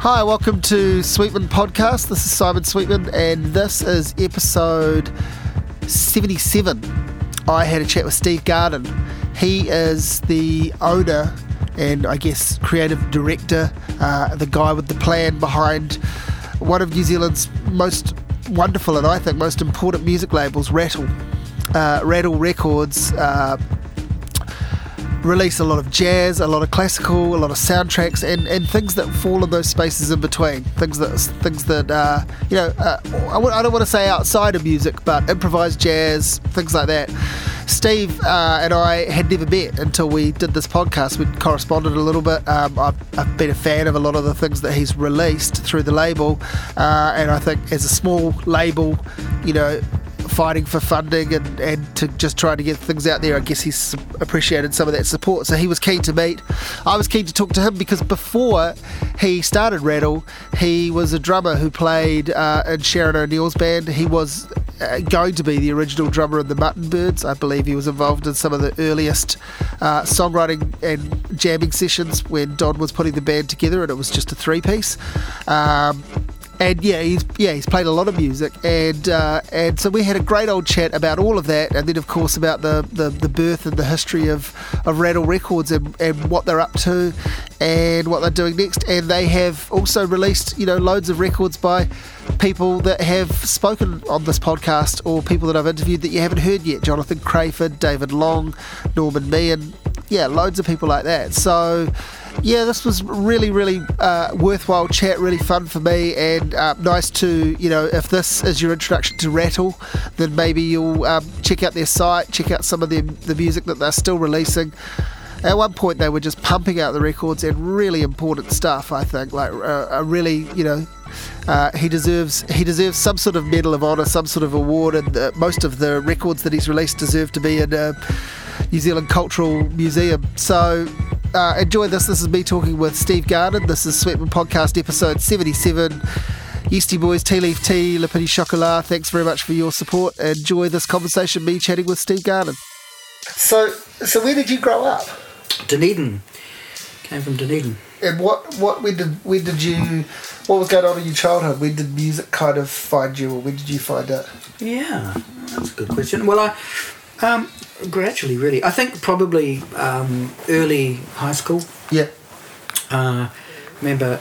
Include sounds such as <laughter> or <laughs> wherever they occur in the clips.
Hi, welcome to Sweetman Podcast. This is Simon Sweetman, and this is episode 77. I had a chat with Steve Garden. He is the owner and I guess creative director, uh, the guy with the plan behind one of New Zealand's most wonderful and I think most important music labels, Rattle. Uh, Rattle Records. Uh, release a lot of jazz, a lot of classical, a lot of soundtracks, and, and things that fall in those spaces in between. Things that things that uh, you know, uh, I w- I don't want to say outside of music, but improvised jazz, things like that. Steve uh, and I had never met until we did this podcast. We corresponded a little bit. Um, I've, I've, been a fan of a lot of the things that he's released through the label, uh, and I think as a small label, you know, fighting for funding and, and to just trying to get things out there. I guess he's appreciated some of that support. So he was keen to meet. I was keen to talk to him because before he started Rattle, he was a drummer who played uh, in Sharon O'Neill's band. He was uh, going to be the original drummer of the Mutton Birds. I believe he was involved in some of the earliest uh, songwriting and jamming sessions when Don was putting the band together, and it was just a three piece. Um, and yeah, he's yeah he's played a lot of music, and uh, and so we had a great old chat about all of that, and then of course about the, the, the birth and the history of, of Rattle Records and, and what they're up to, and what they're doing next, and they have also released you know loads of records by people that have spoken on this podcast or people that I've interviewed that you haven't heard yet, Jonathan Crayford, David Long, Norman Meehan, yeah, loads of people like that. So yeah, this was really, really uh, worthwhile chat, really fun for me, and uh, nice to, you know, if this is your introduction to Rattle, then maybe you'll um, check out their site, check out some of the, the music that they're still releasing. At one point, they were just pumping out the records and really important stuff. I think, like uh, a really, you know, uh, he deserves he deserves some sort of medal of honor, some sort of award, and uh, most of the records that he's released deserve to be in a New Zealand Cultural Museum. So uh, enjoy this. This is me talking with Steve Garden. This is Sweetman Podcast episode 77. Yeastie Boys, Tea Leaf Tea, Le Petit Chocolat, thanks very much for your support. Enjoy this conversation, me chatting with Steve Garden. So, so where did you grow up? Dunedin. Came from Dunedin. And what, what, when did, when did you, what was going on in your childhood? When did music kind of find you, or when did you find it? Yeah, that's a good question. Well, I, um, gradually, really. I think probably um, early high school. Yeah. Uh, remember,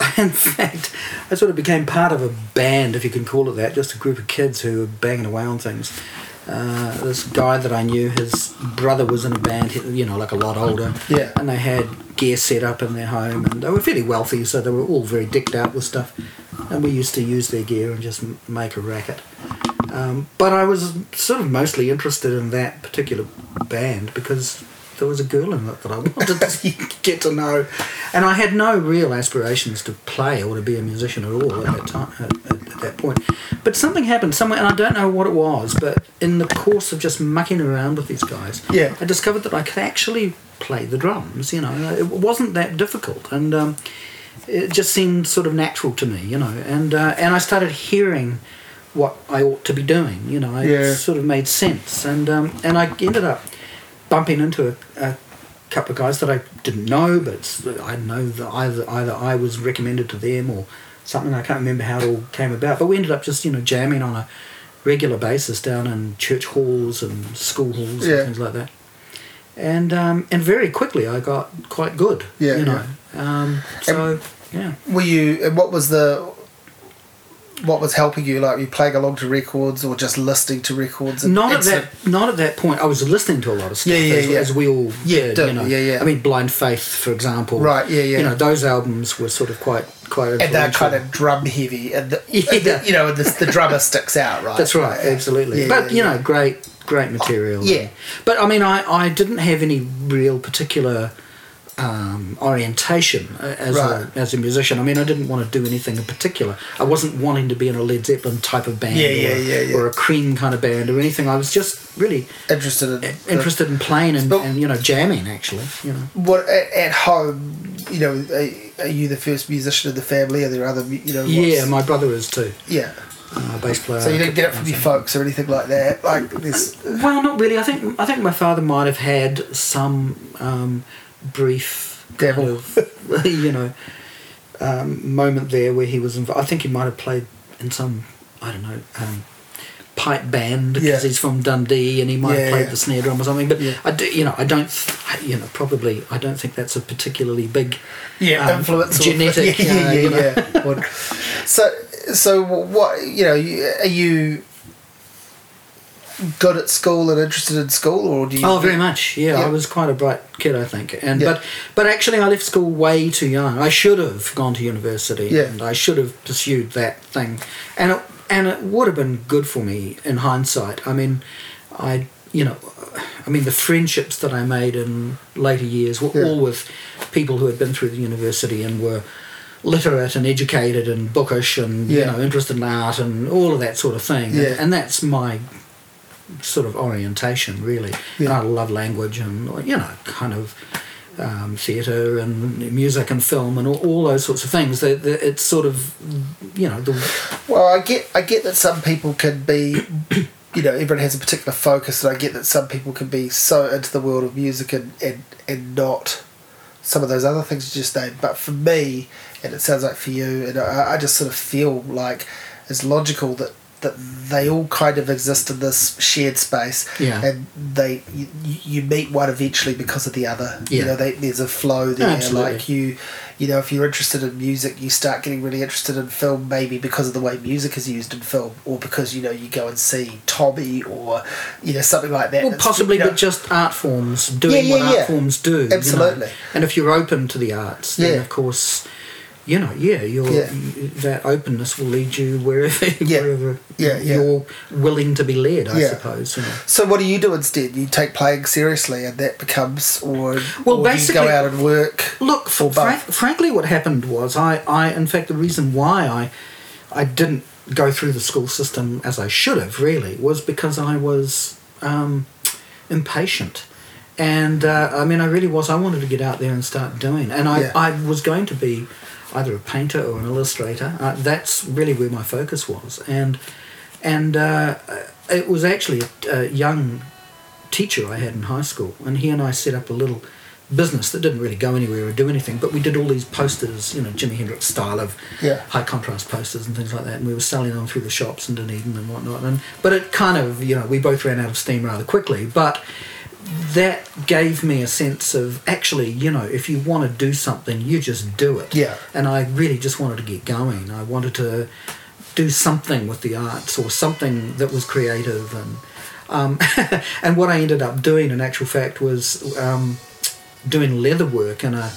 <laughs> in fact, I sort of became part of a band, if you can call it that, just a group of kids who were banging away on things. Uh, this guy that I knew, his brother was in a band, you know, like a lot older. Yeah. And they had gear set up in their home, and they were fairly wealthy, so they were all very dicked out with stuff. And we used to use their gear and just make a racket. Um, but I was sort of mostly interested in that particular band because there was a girl in it that I <laughs> wanted to get to know, and I had no real aspirations to play or to be a musician at all at that time. At, at, at that point, but something happened somewhere, and I don't know what it was. But in the course of just mucking around with these guys, yeah. I discovered that I could actually play the drums. You know, it wasn't that difficult, and um, it just seemed sort of natural to me. You know, and uh, and I started hearing what I ought to be doing. You know, it yeah. sort of made sense, and um, and I ended up bumping into a, a, couple of guys that I didn't know, but I know that either either I was recommended to them or something. I can't remember how it all came about, but we ended up just you know jamming on a regular basis down in church halls and school halls yeah. and things like that. And um, and very quickly I got quite good. Yeah, you know. Yeah. Um, so and yeah. Were you? What was the? What was helping you? Like you playing along to records or just listening to records? And, not at that. Not at that point. I was listening to a lot of stuff. Yeah, yeah, as, yeah. as we all Yeah, did. You know. yeah, yeah. I mean, Blind Faith, for example. Right, yeah, yeah. You know, those albums were sort of quite quite. and they're kind of drum heavy, and the, <laughs> Yeah. and the- you know, the, the drummer sticks out, right? That's right, absolutely. Yeah, but yeah, you know, great, great material. Yeah. But I mean, I, I didn't have any real particular um, orientation uh, as Right. a as a musician. I mean, I didn't want to do anything in particular. I wasn't wanting to be in a Led Zeppelin type of band, Yeah, or, yeah, yeah, or a Cream kind of band, or anything. I was just really interested in interested in playing and, and you know jamming. Actually, you know. What at, at home? You know, are, are you the first musician in the family? Are there other? You know, Yeah, my brother is too. yeah. Uh, bass player. So you didn't get it from your folks or anything like that. Like this. Well, not really. I think I think my father might have had some um, brief kind of, <laughs> you know, um, moment there where he was involved. I think he might have played in some, I don't know, um, pipe band because Yeah. he's from Dundee and he might Yeah, have played yeah. the snare drum or something. But. I do, you know, I don't, th- you know, probably I don't think that's a particularly big yeah, um, influence genetic. yeah, <laughs> yeah, uh, yeah, you know. yeah. <laughs> So, so what you know? Are you good at school and interested in school, or do you? Oh, very much. Yeah, Yeah. I was quite a bright kid, I think. And Yeah. but but actually, I left school way too young. I should have gone to university, Yeah. and I should have pursued that thing. And it, and it would have been good for me in hindsight. I mean, I you know, I mean, the friendships that I made in later years were Yeah. all with people who had been through the university and were literate and educated and bookish and Yeah. you know interested in art and all of that sort of thing. Yeah. And, and that's my sort of orientation really. And I love language and you know kind of um, theatre and music and film and all, all those sorts of things. That that it's sort of you know the Well, I get I get that some people can be, <coughs> you know, everyone has a particular focus, and I get that some people can be so into the world of music and and, and not some of those other things you just named. But for me, and it sounds like for you, and I, I just sort of feel like it's logical that that they all kind of exist in this shared space, Yeah. and they you, you meet one eventually because of the other. You know, they, there's a flow there. Absolutely. Like you, you know, if you're interested in music, you start getting really interested in film, maybe because of the way music is used in film, or because you know you go and see Tommy, or you know something like that. Well, It's, possibly, you know, but just art forms doing Yeah, what yeah, art forms do. you know. Absolutely. And if you're open to the arts, then Yeah. of course, you know, yeah, you're, Yeah. that openness will lead you wherever, <laughs> Yeah. wherever Yeah, yeah. you're willing to be led. I suppose. You know. So what do you do instead? You take playing seriously, and that becomes, or Well, or do you basically- go out and work. Look, Or f- frank, both. frankly, what happened was I, I, in fact, the reason why I, I didn't go through the school system as I should have really was because I was um, impatient, and uh, I mean, I really was. I wanted to get out there and start doing, and I, Yeah. I was going to be either a painter or an illustrator. Uh, that's really where my focus was, and and uh, it was actually a, a young teacher I had in high school, and he and I set up a little business that didn't really go anywhere or do anything, but we did all these posters, you know, Jimi Hendrix style of Yeah. high contrast posters and things like that, and we were selling them through the shops in Dunedin and whatnot. And but it kind of, you know, we both ran out of steam rather quickly, but that gave me a sense of actually, you know, if you want to do something, you just do it. Yeah. And I really just wanted to get going. I wanted to do something with the arts or something that was creative and um, <laughs> and what I ended up doing in actual fact was um, doing leather work in a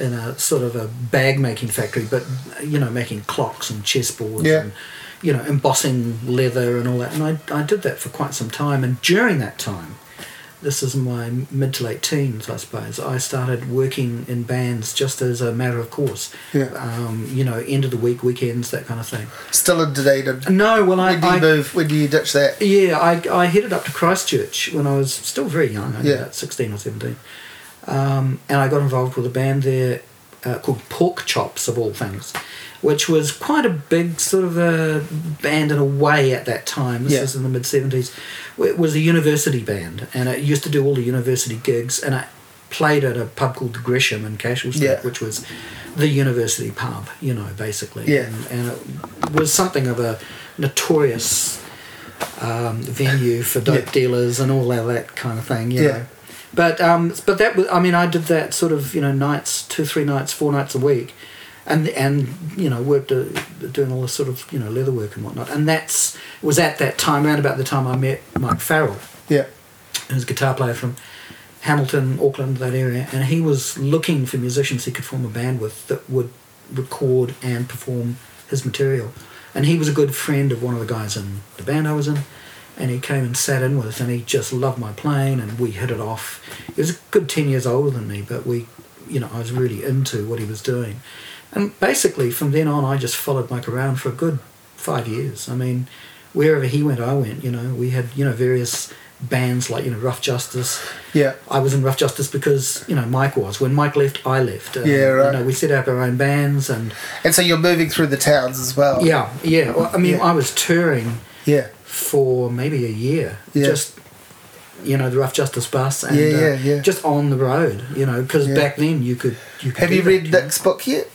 in a sort of a bag making factory, but you know making clocks and chessboards Yeah. and you know embossing leather and all that. And I I did that for quite some time. And during that time, this is my mid to late teens, I suppose. I started working in bands just as a matter of course. Yeah. Um, you know, end of the week, weekends, that kind of thing. Still in Dunedin. No, well, I, When do you I move? When do you ditch that? yeah, I, I headed up to Christchurch when I was still very young, I Yeah. about 16 or 17. Um, and I got involved with a band there uh, called Pork Chops, of all things, which was quite a big sort of a band in a way at that time. This Yeah. is in the mid 70s. It was a university band, and it used to do all the university gigs, and I played at a pub called the Gresham in Cashel Street, Yeah. which was the university pub, you know, basically. Yeah. And, and it was something of a notorious um, venue for dope Yeah. dealers and all that, that kind of thing. You Yeah. know. But um, but that was I mean I did that sort of you know nights two three nights four nights a week, and and you know worked uh, doing all this sort of you know leather work and whatnot. And that's was at that time around about the time I met Mike Farrell, Yeah. who's a guitar player from Hamilton, Auckland, that area, and he was looking for musicians he could form a band with that would record and perform his material. And he was a good friend of one of the guys in the band I was in, and he came and sat in with us, and he just loved my playing, and we hit it off. He was a good ten years older than me, but we, you know, I was really into what he was doing, and basically from then on, I just followed Mike around for a good five years. I mean, wherever he went, I went. You know, we had you know various bands like you know Rough Justice. Yeah. I was in Rough Justice because you know Mike was. When Mike left, I left. Um, Yeah, right. You know, we set up our own bands, and And so you're moving through the towns as well. yeah, yeah. Well, I mean, Yeah. I was touring Yeah. for maybe a year. Yeah. Just you know the Rough Justice bus, and Yeah, uh, yeah, yeah. just on the road. You know, because Yeah. back then you could you could Have you that, read know. Nick's book yet?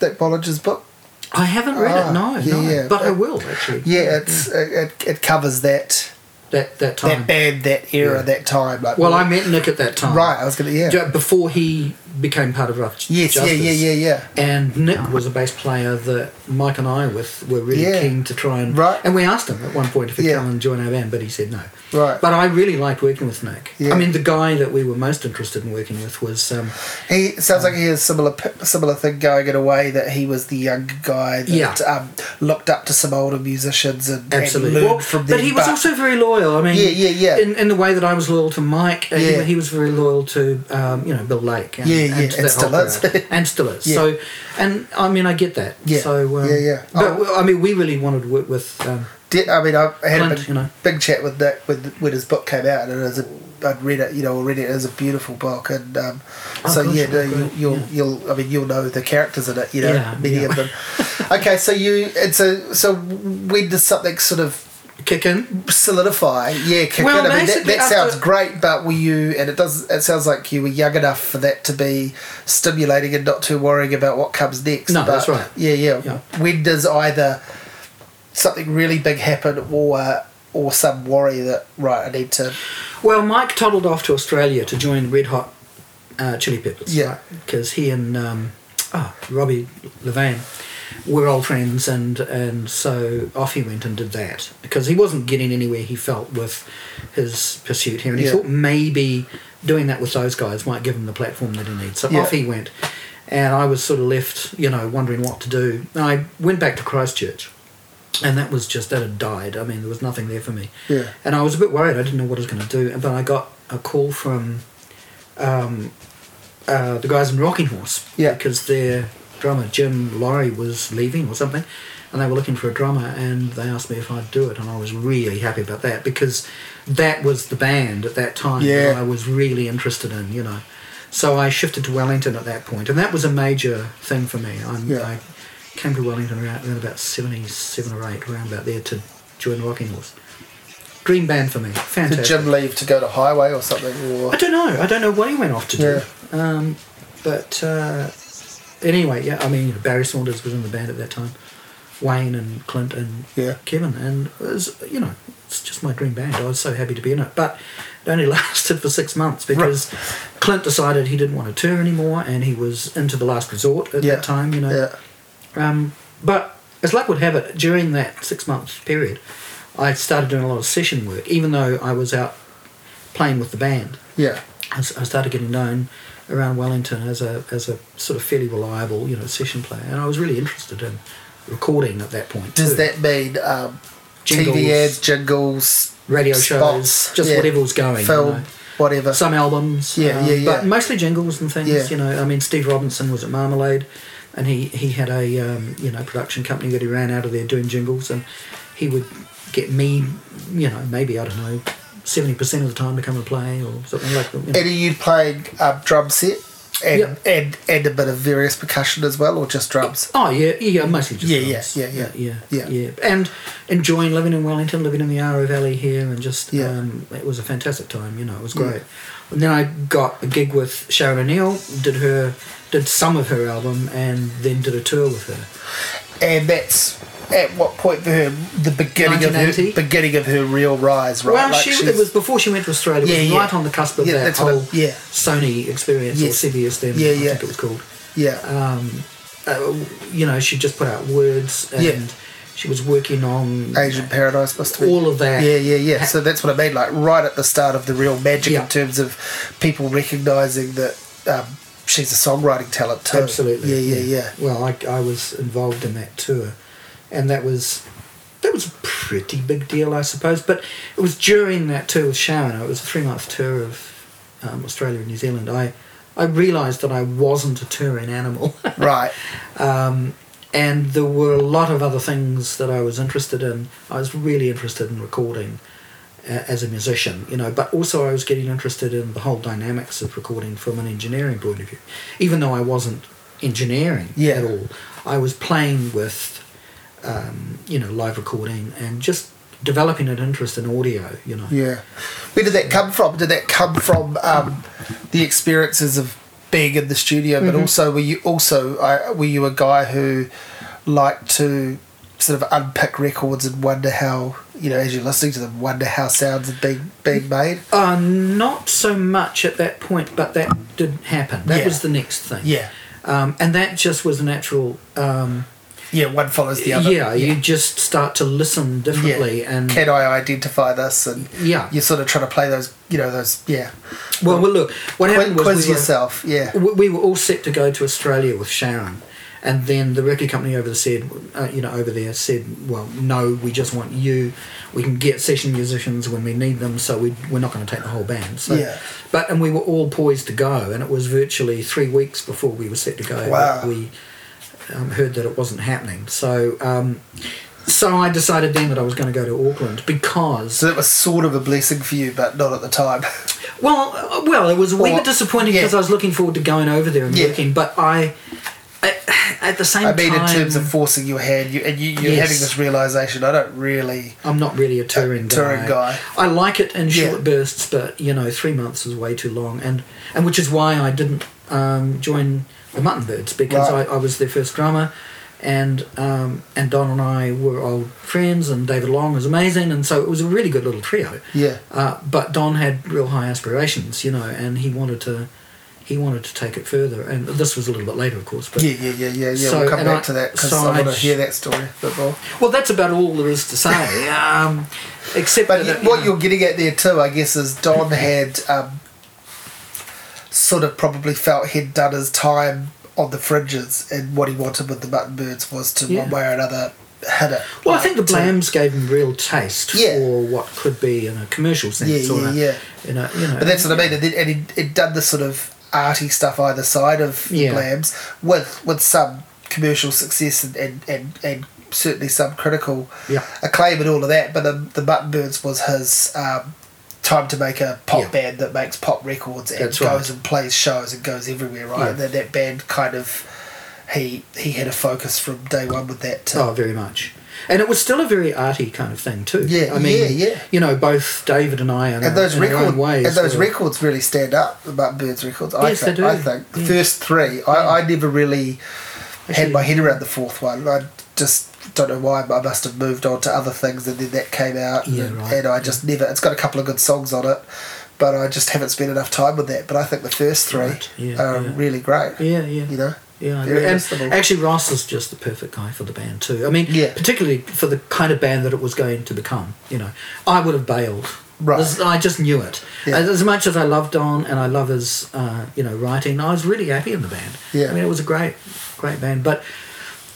Nick Bollinger's book? I haven't read Ah, it, no, yeah, no. yeah. But I will actually. Yeah, it's it, it, it covers that that that time. that band, that era, Yeah. that time. Like, well, I met Nick at that time. right. I was gonna yeah. Before he became part of Rough Yes, Justice. yeah, yeah, yeah, yeah. And Nick was a bass player that Mike and I with were really Yeah. keen to try and Right. And we asked him at one point if he'd Yeah. come and join our band, but he said no. Right. But I really liked working with Nick. Yeah. I mean, the guy that we were most interested in working with was um, He it sounds like he has similar similar thing going in a way that he was the young guy that Yeah. um, looked up to some older musicians and, absolutely. and Well, from them. but he was also very loyal. I mean, Yeah, yeah, yeah. In, in the way that I was loyal to Mike, uh, Yeah. he, he was very loyal to um, you know Bill Lake. And, Yeah, and yeah, and that still is. and still is. <laughs> Yeah. So, and I mean, I get that. Yeah. So um, Yeah, yeah. But Oh. I mean, we really wanted to work with. Um, Di- I mean, I had a big, you know. big chat with Nick when, when his book came out, and it is a, I'd read it, you know, already. It is a beautiful book, and um, Oh, so yeah, no, you, you'll, yeah. you'll, I mean, you'll know the characters in it, you know, Yeah, many of them. <laughs> okay, so you, it's a, so when does something sort of kick in. solidify? Yeah, kick Well, in. I mean, that, that sounds great, but were you? And it does. It sounds like you were young enough for that to be stimulating and not too worrying about what comes next. No, but that's right. Yeah, yeah, Yeah. When does either something really big happen or or some worry that right? I need to. Well, Mike toddled off to Australia to join Red Hot uh, Chili Peppers. Yeah. Because he and um, oh, Robbie Laven were old friends, and and so off he went and did that because he wasn't getting anywhere. He felt with his pursuit here, and he Yeah. thought maybe doing that with those guys might give him the platform that he needs. So Yeah. off he went, and I was sort of left, you know, wondering what to do. And I went back to Christchurch. And that was just that had died. I mean, there was nothing there for me. Yeah. And I was a bit worried. I didn't know what I was going to do. But I got a call from um, uh, the guys in Rocking Horse. Yeah. Because their drummer, Jim Laurie, was leaving or something. And they were looking for a drummer. And they asked me if I'd do it. And I was really happy about that because that was the band at that time Yeah. that I was really interested in, you know. So I shifted to Wellington at that point, and that was a major thing for me. Yeah. I came to Wellington around, around about 77 or 8, around about there, to join Rocking Horse. Dream band for me, Fantastic. Did. Jim leave to go to Highway or something? Or I don't know. I don't know what he went off to do. Um, but uh, anyway, yeah. I mean, Barry Saunders was in the band at that time. Wayne and Clint and Yeah. Kevin, and it was you know it's just my dream band. I was so happy to be in it, but it only <laughs> lasted for six months because Clint decided he didn't want to tour anymore, and he was into the last resort at yeah. that time. You know, Yeah. um, but as luck would have it, during that six month period, I started doing a lot of session work, even though I was out playing with the band. Yeah. I, started getting known around Wellington as a as a sort of fairly reliable, you know, session player, and I was really interested in recording at that point. Does too. that mean um, Jingles. TV ads, jingles, radio spots, shows, just yeah, whatever was going, you film, know. whatever? some albums, Yeah, um, yeah, yeah. but mostly jingles and things. Yeah. You know, I mean, Steve Robinson was at Marmalade, and he he had a um, you know production company that he ran out of there doing jingles, and he would get me, you know, maybe I don't know, seventy percent of the time to come and play or something like that. You know. Are you playing um, drum set and, Yeah. and and a bit of various percussion as well, or just drums? Oh yeah, yeah, mostly just Yeah, drums. yeah, yeah, yeah, yeah. yeah, and enjoying living in Wellington, living in the Aro Valley here, and just Yeah. um, it was a fantastic time. You know, it was Yeah. great. And then I got a gig with Sharon O'Neill, did her, did some of her album, and then did a tour with her. And that's at what point for her the beginning of her beginning of her real rise, right? Well, Like she, it was before she went to Australia. It Yeah, was yeah. right on the cusp of Yeah, that that's what I- whole yeah. Sony experience Yes. or CBS then. Yeah, I yeah. think it was called. yeah, Um, uh, you know, she just put out words, and Yeah. she was working on Asian Paradise must all of that. Yeah, yeah, yeah. So that's what I mean. Like right at the start of the real magic in terms of people recognizing that um, she's a songwriting talent too. Absolutely. Yeah, yeah, yeah. Well, I, I was involved in that tour, and that was that was a pretty big deal, I suppose. But it was during that tour with Sharon. It was a three month tour of um, Australia and New Zealand. I I realised that I wasn't a touring animal. <laughs> Right. um, and there were a lot of other things that I was interested in. I was really interested in recording uh, as a musician, you know, but also I was getting interested in the whole dynamics of recording from an engineering point of view. Even though I wasn't engineering Yeah. at all, I was playing with, um, you know, live recording and just developing an interest in audio, you know. Yeah. Where did that come from? Did that come from um, the experiences of being in the studio, but Mhm. also were you also I, were you a guy who liked to sort of unpick records and wonder how you know as you're listening to them wonder how sounds are being being made? Uh, not so much at that point, but that did happen. That Yeah. was the next thing. Yeah, Um, and that just was a natural. Um, yeah. One follows the other. yeah, you just start to listen differently, and Can I identify this? And yeah. you're sort of try to play those, you know, those. Yeah. Well, well, look, what happened was quiz we were, yourself. Yeah. we we were all set to go to Australia with Sharon, and then the record company over there said, uh, you know, over there said, well, no, we just want you. We can get session musicians when we need them, so we we're not going to take the whole band. So, Yeah. But and we were all poised to go, and it was virtually three weeks before we were set to go. Wow. We um, heard that it wasn't happening, so. Um, so I decided then that I was going to go to Auckland because So that was sort of a blessing for you, but not at the time. <laughs> Well, well, it was a wee Or- bit disappointing yeah. because I was looking forward to going over there and Yeah. working, but I, at the same I mean, time, in terms of forcing your hand, you and you, you're Yes. having this realization. I don't really. I'm not really a touring, touring guy. I like it in Yeah. short bursts, but you know, three months is way too long, and and which is why I didn't um, join the Mutton Birds because Right. I, I was their first drummer. And um, and Don and I were old friends, and David Long was amazing, and so it was a really good little trio. Yeah. Uh, but Don had real high aspirations, you know, and he wanted to he wanted to take it further. And this was a little bit later, of course. But Yeah, yeah, yeah, yeah, yeah. So- we'll come back I- to that because so I want to hear that story a bit more. well, that's about all there is to say. <laughs> um, except But that, what you're getting at there too, I guess, is Don had um, sort of probably felt he'd done his time on the fringes, and what he wanted with the Mutton Birds was to Yeah. one way or another hit it. Well, I think the Blams gave him real taste Yeah. for what could be in a commercial sense. Yeah, or yeah, a, yeah. In a, you know, But that's what I mean, and, then, and he'd, he'd done this sort of arty stuff either side of Yeah. Blams with with some commercial success and, and, and, and certainly some critical Yeah. acclaim and all of that. But the, the Mutton Birds was his um, time to make a pop Yeah. band that makes pop records and That's goes right. and plays shows and goes everywhere, right? Yeah. And that, that band kind of he he had a focus from day one with that. Too. Oh, very much. And it was still a very arty kind of thing too. Yeah, I mean, yeah, yeah. You know, both David and I, in and our, those in our record own ways, and those were- records really stand up. about Birds records, I Yes, they think. do. I think the Yeah. first three. I, I never really had my head around the fourth one. I just don't know why. But I must have moved on to other things, and then that came out. Yeah, and, right, and I just never. It's got a couple of good songs on it, but I just haven't spent enough time with that. But I think the first three Right, yeah, are yeah. really great. Yeah, yeah. You know. Yeah, I Very agree. and actually Ross is just the perfect guy for the band too. I mean, Yeah. particularly for the kind of band that it was going to become. You know, I would have bailed. Right. This- I just knew it. Yeah. As, as much as I love Don and I love his, uh, you know, writing, I was really happy in the band. Yeah. I mean, it was a great, great band. But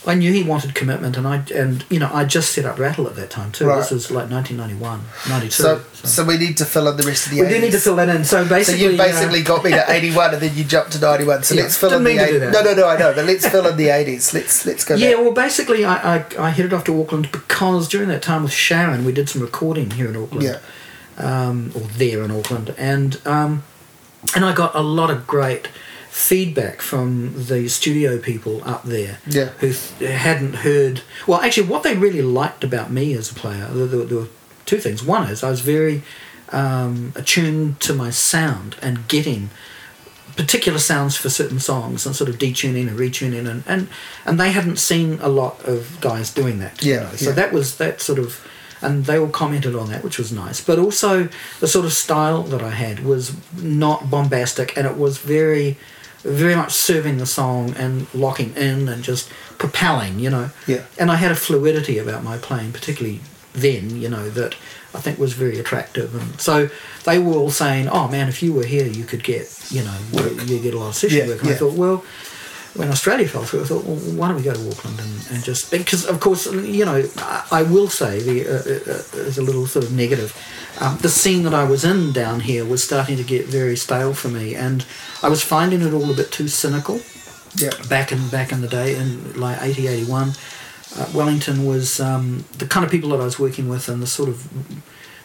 I knew he wanted commitment, and I and you know I just set up Rattle at that time too. Right. This was like 1991, 92. So, so we need to fill in the rest of the. we do need to fill that in. So basically, So you basically uh, got me to <laughs> eighty one, and then you jumped to ninety one. So Yeah, let's fill in the mean to do eighties. that. No, no, no, I know, but let's fill in the eighties. Let's let's go. Yeah, back. well, basically, I, I, I headed off to Auckland because during that time with Sharon, we did some recording here in Auckland, yeah, um, or there in Auckland, and um, and I got a lot of great feedback from the studio people up there Yeah. who hadn't heard. Well, actually, what they really liked about me as a player, there, there, were two things. One is I was very um, attuned to my sound and getting particular sounds for certain songs and sort of detuning and retuning and, and and they hadn't seen a lot of guys doing that you Yeah, know. so yeah. that was that sort of and they all commented on that which was nice but also the sort of style that I had was not bombastic and it was very very much serving the song and locking in and just propelling you know. Yeah. and I had a fluidity about my playing particularly then you know that I think was very attractive. And so they were all saying oh man if you were here you could get you know you get a lot of session Yeah, work. And I thought well when Australia fell through I thought well why don't we go to Auckland and, and just because of course you know I, I will say the uh, uh, uh, as a little sort of negative. Um, the scene that I was in down here was starting to get very stale for me and I was finding it all a bit too cynical yeah, back in back in the day in like 80 81 uh, Wellington was um, the kind of people that I was working with and the sort of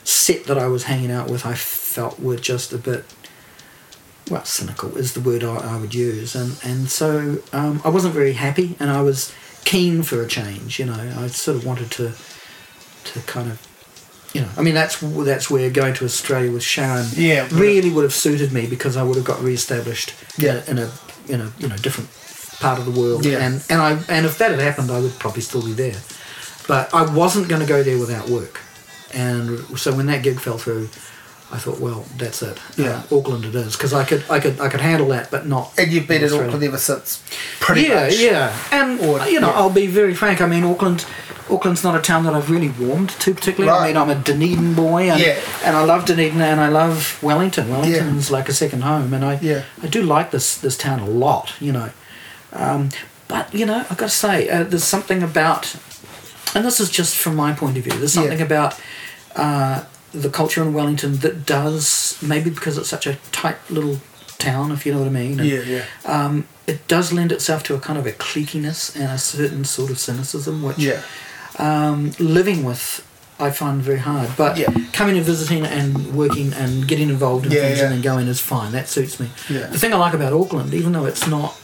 set that I was hanging out with I felt were just a bit well cynical is the word I, I would use and and so um, I wasn't very happy and I was keen for a change you know I sort of wanted to to kind of you know I mean that's that's where going to Australia with Sharon Yeah. really would have suited me because I would have got re-established Yeah. in a in a you know different part of the world. Yeah. And and I and if that had happened, I would probably still be there. But I wasn't going to go there without work, and so when that gig fell through. I thought, well, that's it. Yeah. Uh, Auckland it is because I could, I could, I could handle that, but not. And you've been in. Auckland ever since, pretty yeah, much. yeah, and Or- you know, yeah. I'll be very frank. I mean, Auckland, Auckland's not a town that I've really warmed to particularly. I mean, I'm a Dunedin boy, and, Yeah. and I love Dunedin, and I love Wellington. Wellington's like a second home, and I Yeah. I do like this this town a lot. You know, um, but you know, I've got to say, uh, there's something about, and this is just from my point of view. There's Yeah. something about. Uh, the culture in Wellington that does maybe because it's such a tight little town, if you know what I mean. and, Yeah, yeah. um, it does lend itself to a kind of a cliquiness and a certain sort of cynicism, which Yeah. um, living with I find very hard. But Yeah. coming and visiting and working and getting involved in Yeah, things yeah. and then going is fine. That suits me. Yeah. The thing I like about Auckland, even though it's not,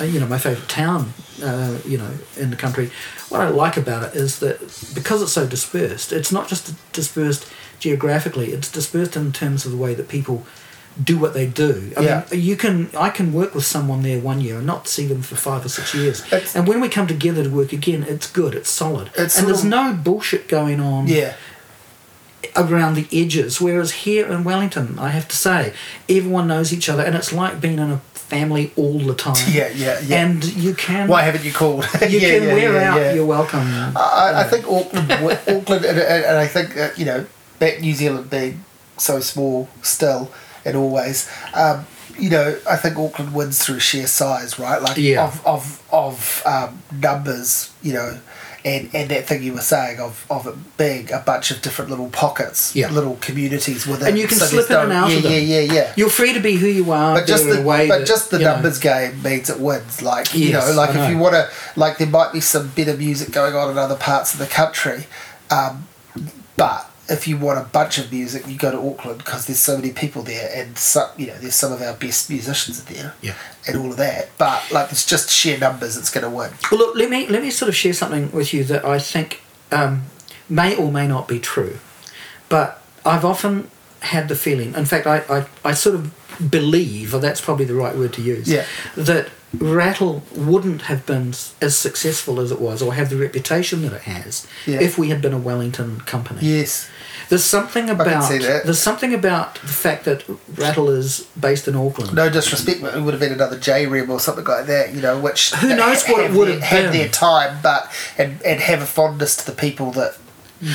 uh, you know, my favourite town, uh, you know, in the country, what I like about it is that because it's so dispersed, it's not just dispersed geographically; it's dispersed in terms of the way that people do what they do. I Yeah. mean, you can I can work with someone there one year and not see them for five or six years, It's- and when we come together to work again, it's good, it's solid, It's and there's no bullshit going on Yeah. around the edges. Whereas here in Wellington, I have to say, everyone knows each other, and it's like being in a family all the <laughs> time. Yeah, yeah, yeah. And you can Why haven't you called? <laughs> you <laughs> yeah, can yeah, wear yeah, out yeah. your welcome. I, I think Auckland, Auckland, and, and and I think uh, you know, back New Zealand being so small still and always, um, you know, I think Auckland wins through sheer size, right? Like Yeah. of of of um, numbers, you know, and and that thing you were saying of of it being a bunch of different little pockets, Yeah. little communities within, And you can So slip in and out yeah, of them. Yeah, yeah, yeah. You're free to be who you are, But just the way but that, just the you know, numbers game means it wins. Like you know, like I if you want to, like there might be some better music going on in other parts of the country, um, but if you want a bunch of music, you go to Auckland because there's so many people there, and some you know there's some of our best musicians there, Yeah. and all of that. But like it's just sheer numbers, it's going to win. Well, look, let me let me sort of share something with you that I think um, may or may not be true, but I've often had the feeling. In fact, I, I, I sort of believe, or that's probably the right word to use, Yeah. that Rattle wouldn't have been as successful as it was, or have the reputation that it has, Yeah. if we had been a Wellington company. Yes, There's something about there's something about the fact that Rattle is based in Auckland. no disrespect, but it would have been another Jayrem or something like that. You know, which Who knows what it would their, have had their time, but and and have a fondness to the people that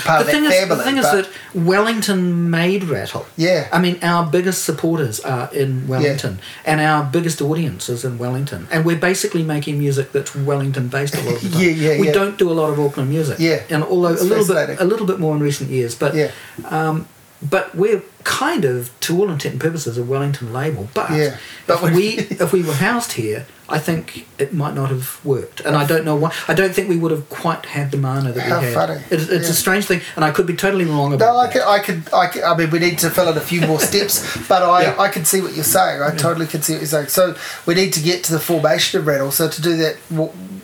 part the of thing that is, family. the thing is that Wellington made Rattle. Yeah. I mean, our biggest supporters are in Wellington, and our biggest audience is in Wellington, and we're basically making music that's Wellington based a lot of the <laughs> time. Yeah, yeah, We yeah. don't do a lot of Auckland music. Yeah. and although It's a little bit, a little bit more in recent years, but Yeah. um, but we're kind of, to all intent and purposes, a Wellington label. But, Yeah. But if we <laughs> if we were housed here, I think it might not have worked, and I don't know why. I don't think we would have quite had the mana that How we had. funny. It, it's Yeah. a strange thing, and I could be totally wrong about No, I can, I can, I can. I mean, we need to fill in a few more steps, <laughs> but I, Yeah. I can see what you're saying. I totally can see what you're saying. So we need to get to the formation of Rattle. So to do that,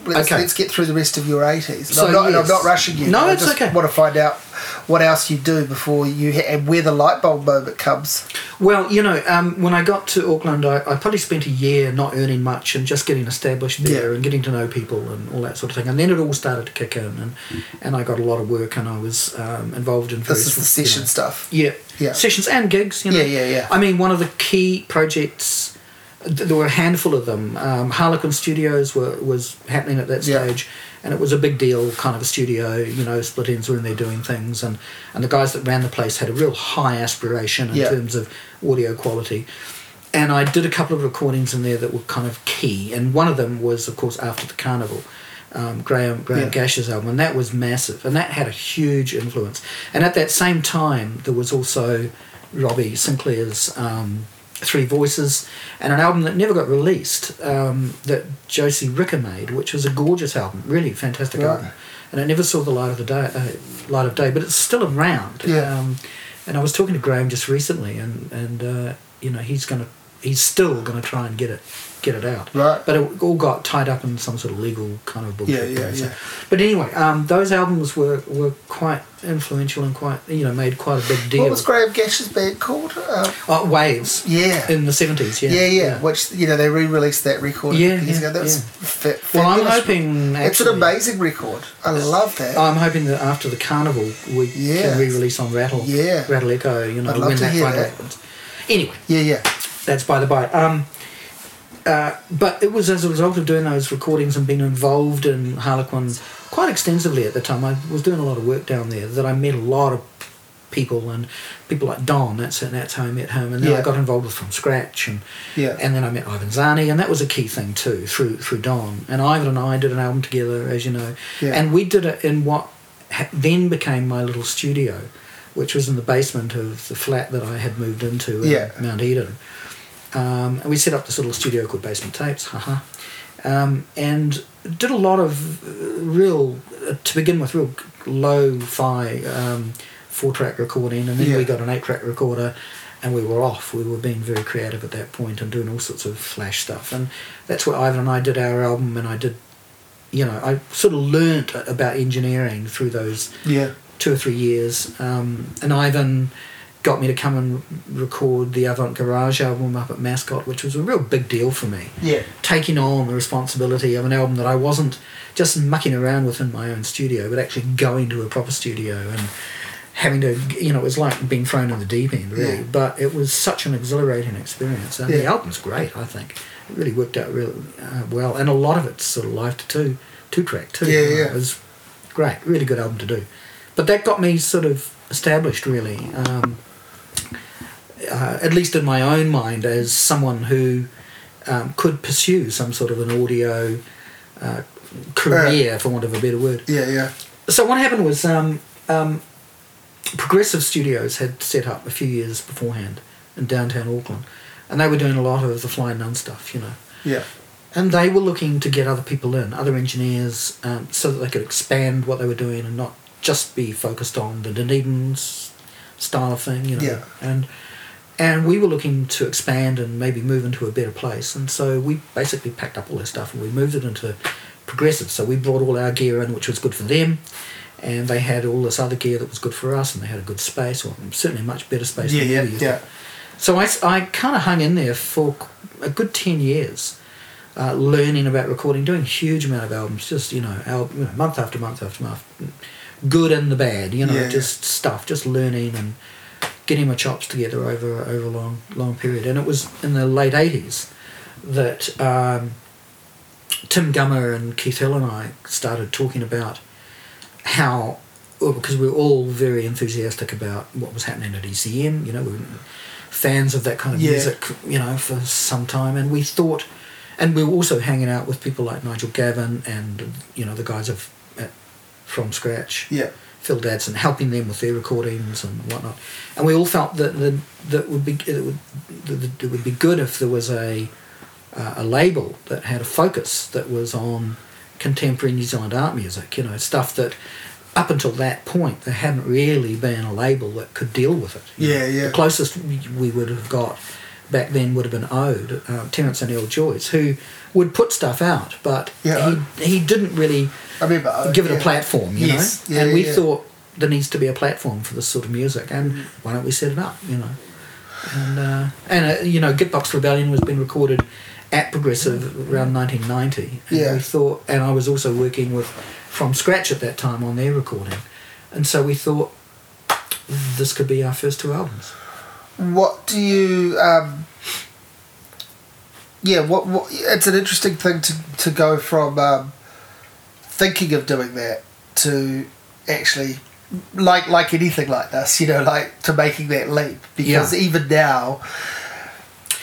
let's, Okay. let's get through the rest of your 80s. And So, I'm not, and I'm not rushing you. No, I it's just okay. want to find out what else you do before you ha- and where the light bulb moment comes. Well, you know, um, when I got to Auckland, I, I probably spent a year not earning much and just getting established there Yeah. and getting to know people and all that sort of thing. And then it all started to kick in, and, and I got a lot of work, and I was um, involved in This is the you know, session stuff. Yeah, Yeah. sessions and gigs. You know. Yeah, yeah, yeah. I mean, one of the key projects. Th- There were a handful of them. Um, Harlequin Studios were, was happening at that Yeah. stage, and it was a big deal, kind of a studio. You know, Split Enz were in there doing things, and, and the guys that ran the place had a real high aspiration in Yeah. terms of audio quality. And I did a couple of recordings in there that were kind of key, and one of them was, of course, after the carnival. Um, Graeme Graeme Yeah. Gash's album, and that was massive, and that had a huge influence. And at that same time, there was also Robbie Sinclair's um, Three Voices, and an album that never got released um, that Josie Ricker made, which was a gorgeous album, really fantastic Right. album, and it never saw the light of the day, uh, light of day, but it's still around. Yeah. Um, and I was talking to Graeme just recently, and and uh, you know he's going to he's still going to try and get it get it out. Right. But it all got tied up in some sort of legal kind of bullshit. Yeah, yeah, so- yeah. But anyway, um, those albums were, were quite influential and quite you know made quite a big deal. What was Graeme Gash's band called? Uh, Oh, Waves. Yeah. In the seventies. Yeah. yeah, yeah, Which you know they re-released that record. Yeah, years yeah, ago. That was yeah. fa- Well, I'm hoping. It's an amazing record. I love that. I'm hoping that after the carnival we Yeah. can re-release on Rattle. Yeah. Rattle Echo. You know I'd love when to that hear that. happens. Anyway, yeah, yeah, that's by the by. Um, uh, but it was as a result of doing those recordings and being involved in Harlequin quite extensively at the time. I was doing a lot of work down there that I met a lot of people and people like Don. That's that's how I met him, and then Yeah. I got involved with from scratch and yeah. and then I met Ivan Zagni, and that was a key thing too through through Don. And Ivan and I did an album together, as you know, Yeah. and we did it in what then became my little studio, which was in the basement of the flat that I had moved into in Yeah. Mount Eden. Um, and we set up this little studio called Basement Tapes, haha, um, and did a lot of uh, real, uh, to begin with, real low-fi um, four-track recording, and then Yeah. we got an eight-track recorder, and we were off. We were being very creative at that point and doing all sorts of flash stuff, and that's where Ivan and I did our album, and I did, you know, I sort of learnt about engineering through those yeah. two or three years. Um, and Ivan got me to come and record the Avant Garage album up at Mascot, which was a real big deal for me. Yeah. Taking on the responsibility of an album that I wasn't just mucking around with in my own studio, but actually going to a proper studio and having to, you know, it was like being thrown in the deep end, really. Yeah. But it was such an exhilarating experience. And the album's great, I think. It really worked out really uh, well. And a lot of it's sort of live to two, two track too. Yeah, you know. yeah. It was great, really good album to do. But that got me sort of established, really, um, uh, at least in my own mind, as someone who um, could pursue some sort of an audio uh, career, for want of a better word. Yeah, yeah. So what happened was um, um, Progressive Studios had set up a few years beforehand in downtown Auckland, and they were doing a lot of the Flying Nun stuff, you know. Yeah. And they were looking to get other people in, other engineers, um, so that they could expand what they were doing and not just be focused on the Dunedin's style of thing, you know. Yeah. And and we were looking to expand and maybe move into a better place. And so we basically packed up all our stuff and we moved it into Progressive. So we brought all our gear in, which was good for them. And they had all this other gear that was good for us, and they had a good space, or certainly much better space Yeah, than we yeah, yeah. So I, I kind of hung in there for a good 10 years, uh, learning about recording, doing a huge amount of albums, just, you know, al- you know, month after month after month. Good and the bad, you know, Yeah. just stuff, just learning and getting my chops together over, over a long, long period. And it was in the late 80s that um, Tim Gummer and Keith Hill and I started talking about how, well, because we were all very enthusiastic about what was happening at ECM, you know, we were fans of that kind of Yeah. music, you know, for some time, and we thought, and we were also hanging out with people like Nigel Gavin and you know the guys of from scratch, Yeah. Phil Dadson, helping them with their recordings and whatnot, and we all felt that the, that would be it would that it would be good if there was a uh, a label that had a focus that was on contemporary New Zealand art music, you know, stuff that up until that point there hadn't really been a label that could deal with it. Yeah, know. yeah. The closest we would have got back then would have been Ode, uh, Terence O'Neill Joyce, who would put stuff out, but Yeah, he, he didn't really I remember. uh, give it yeah. a platform, you Yes, know. yeah, and we thought there needs to be a platform for this sort of music, and why don't we set it up, you know? And uh, and uh, you know, Gitbox Rebellion was being recorded at Progressive around 1990, and Yeah. we thought, and I was also working with From Scratch at that time on their recording, and so we thought this could be our first two albums. What do you? Um, yeah, what, what? It's an interesting thing to to go from um, thinking of doing that to actually, like like anything like this, you know, like to making that leap. Because Yeah. even now,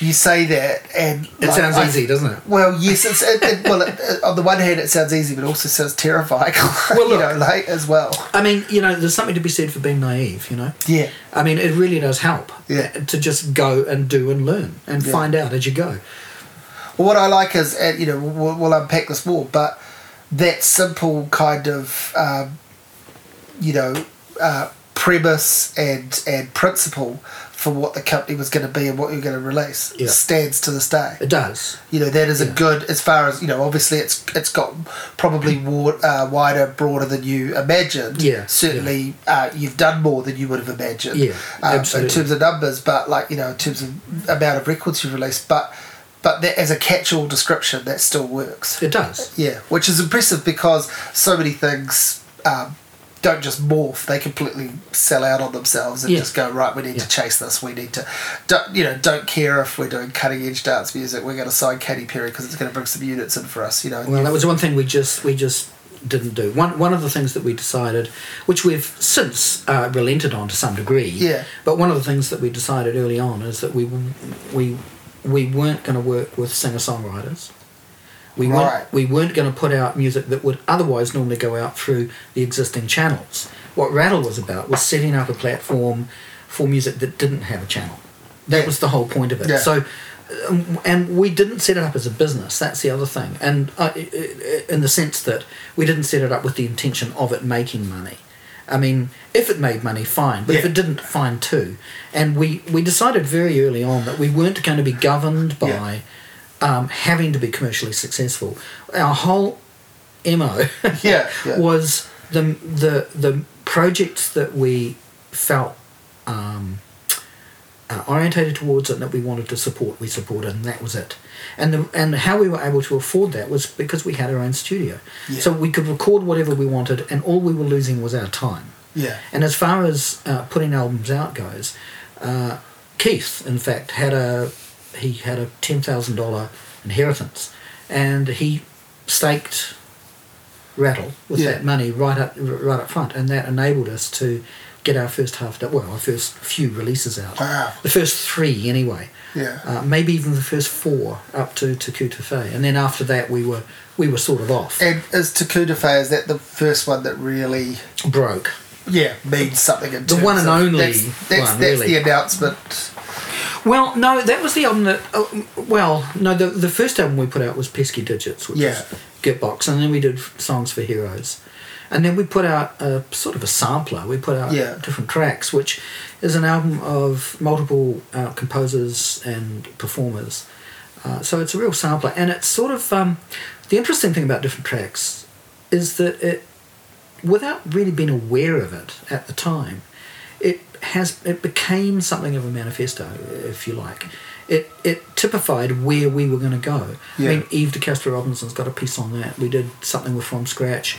you say that, and It like, sounds I- easy, doesn't it? Well, yes, it's it, it, well. It, on the one hand, it sounds easy, but also sounds terrifying. <laughs> Well, you look. know, like as well. I mean, you know, there's something to be said for being naive, you know. Yeah, I mean, it really does help Yeah. to just go and do and learn and Yeah. find out as you go. What I like is, and you know, we'll, we'll unpack this more, but that simple kind of, um, you know, uh, premise and and principle for what the company was going to be and what you're going to release Yeah. stands to this day. It does. You know that is a good as far as you know. Obviously, it's it's got probably wa- uh, wider, broader than you imagined. Yeah, certainly, Uh, you've done more than you would have imagined. Yeah, um, in terms of numbers, but like you know, in terms of amount of records you've released, but but that, as a catch-all description, that still works. It does. Yeah, which is impressive because so many things um, don't just morph; they completely sell out on themselves and Yeah. just go right. We need Yeah. to chase this. We need to, don't, you know, don't care if we're doing cutting edge dance music. We're going to sign Katy Perry because it's going to bring some units in for us. You know. Well, that was one thing we just we just didn't do. One one of the things that we decided, which we've since uh, relented on to some degree. Yeah. But one of the things that we decided early on is that we we we weren't going to work with singer songwriters. We Right. weren't we weren't going to put out music that would otherwise normally go out through the existing channels. What Rattle was about was setting up a platform for music that didn't have a channel. That Yeah. was the whole point of it. Yeah. So um, and we didn't set it up as a business. That's the other thing, and uh, i- i- in the sense that we didn't set it up with the intention of it making money. I mean, if it made money, fine, but if it didn't, fine too. And we we decided very early on that we weren't going to be governed by um, having to be commercially successful. Our whole mo <laughs> Yeah, yeah. was the the the projects that we felt um, uh, orientated towards it and that we wanted to support, we supported, and that was it. And the, and how we were able to afford that was because we had our own studio, Yeah. so we could record whatever we wanted, and all we were losing was our time. Yeah. And as far as uh, putting albums out goes, uh, Keith, in fact, had a he had a ten thousand dollar inheritance, and he staked Rattle with Yeah. that money right up right up front, and that enabled us to get our first half well our first few releases out. Wow. The first three anyway. Yeah. Uh, maybe even the first four up to to Fe, and then after that we were we were sort of off. And is Te Kū Te Whē, is that the first one that really Broke. yeah means something in The one and only that's, that's, one, that's really. the announcement Well, no, that was the album that. Oh, well, no, the the first album we put out was Pesky Digits, which Yeah. was Gitbox, and then we did songs for heroes, and then we put out a sort of a sampler. We put out Yeah. different tracks, which is an album of multiple uh, composers and performers. Uh, so it's a real sampler, and it's sort of um, the interesting thing about different tracks is that it, without really being aware of it at the time, it has it became something of a manifesto, if you like. It it typified where we were going to go. Yeah. I mean, Eve de Castro-Robinson's got a piece on that. We did something with From Scratch.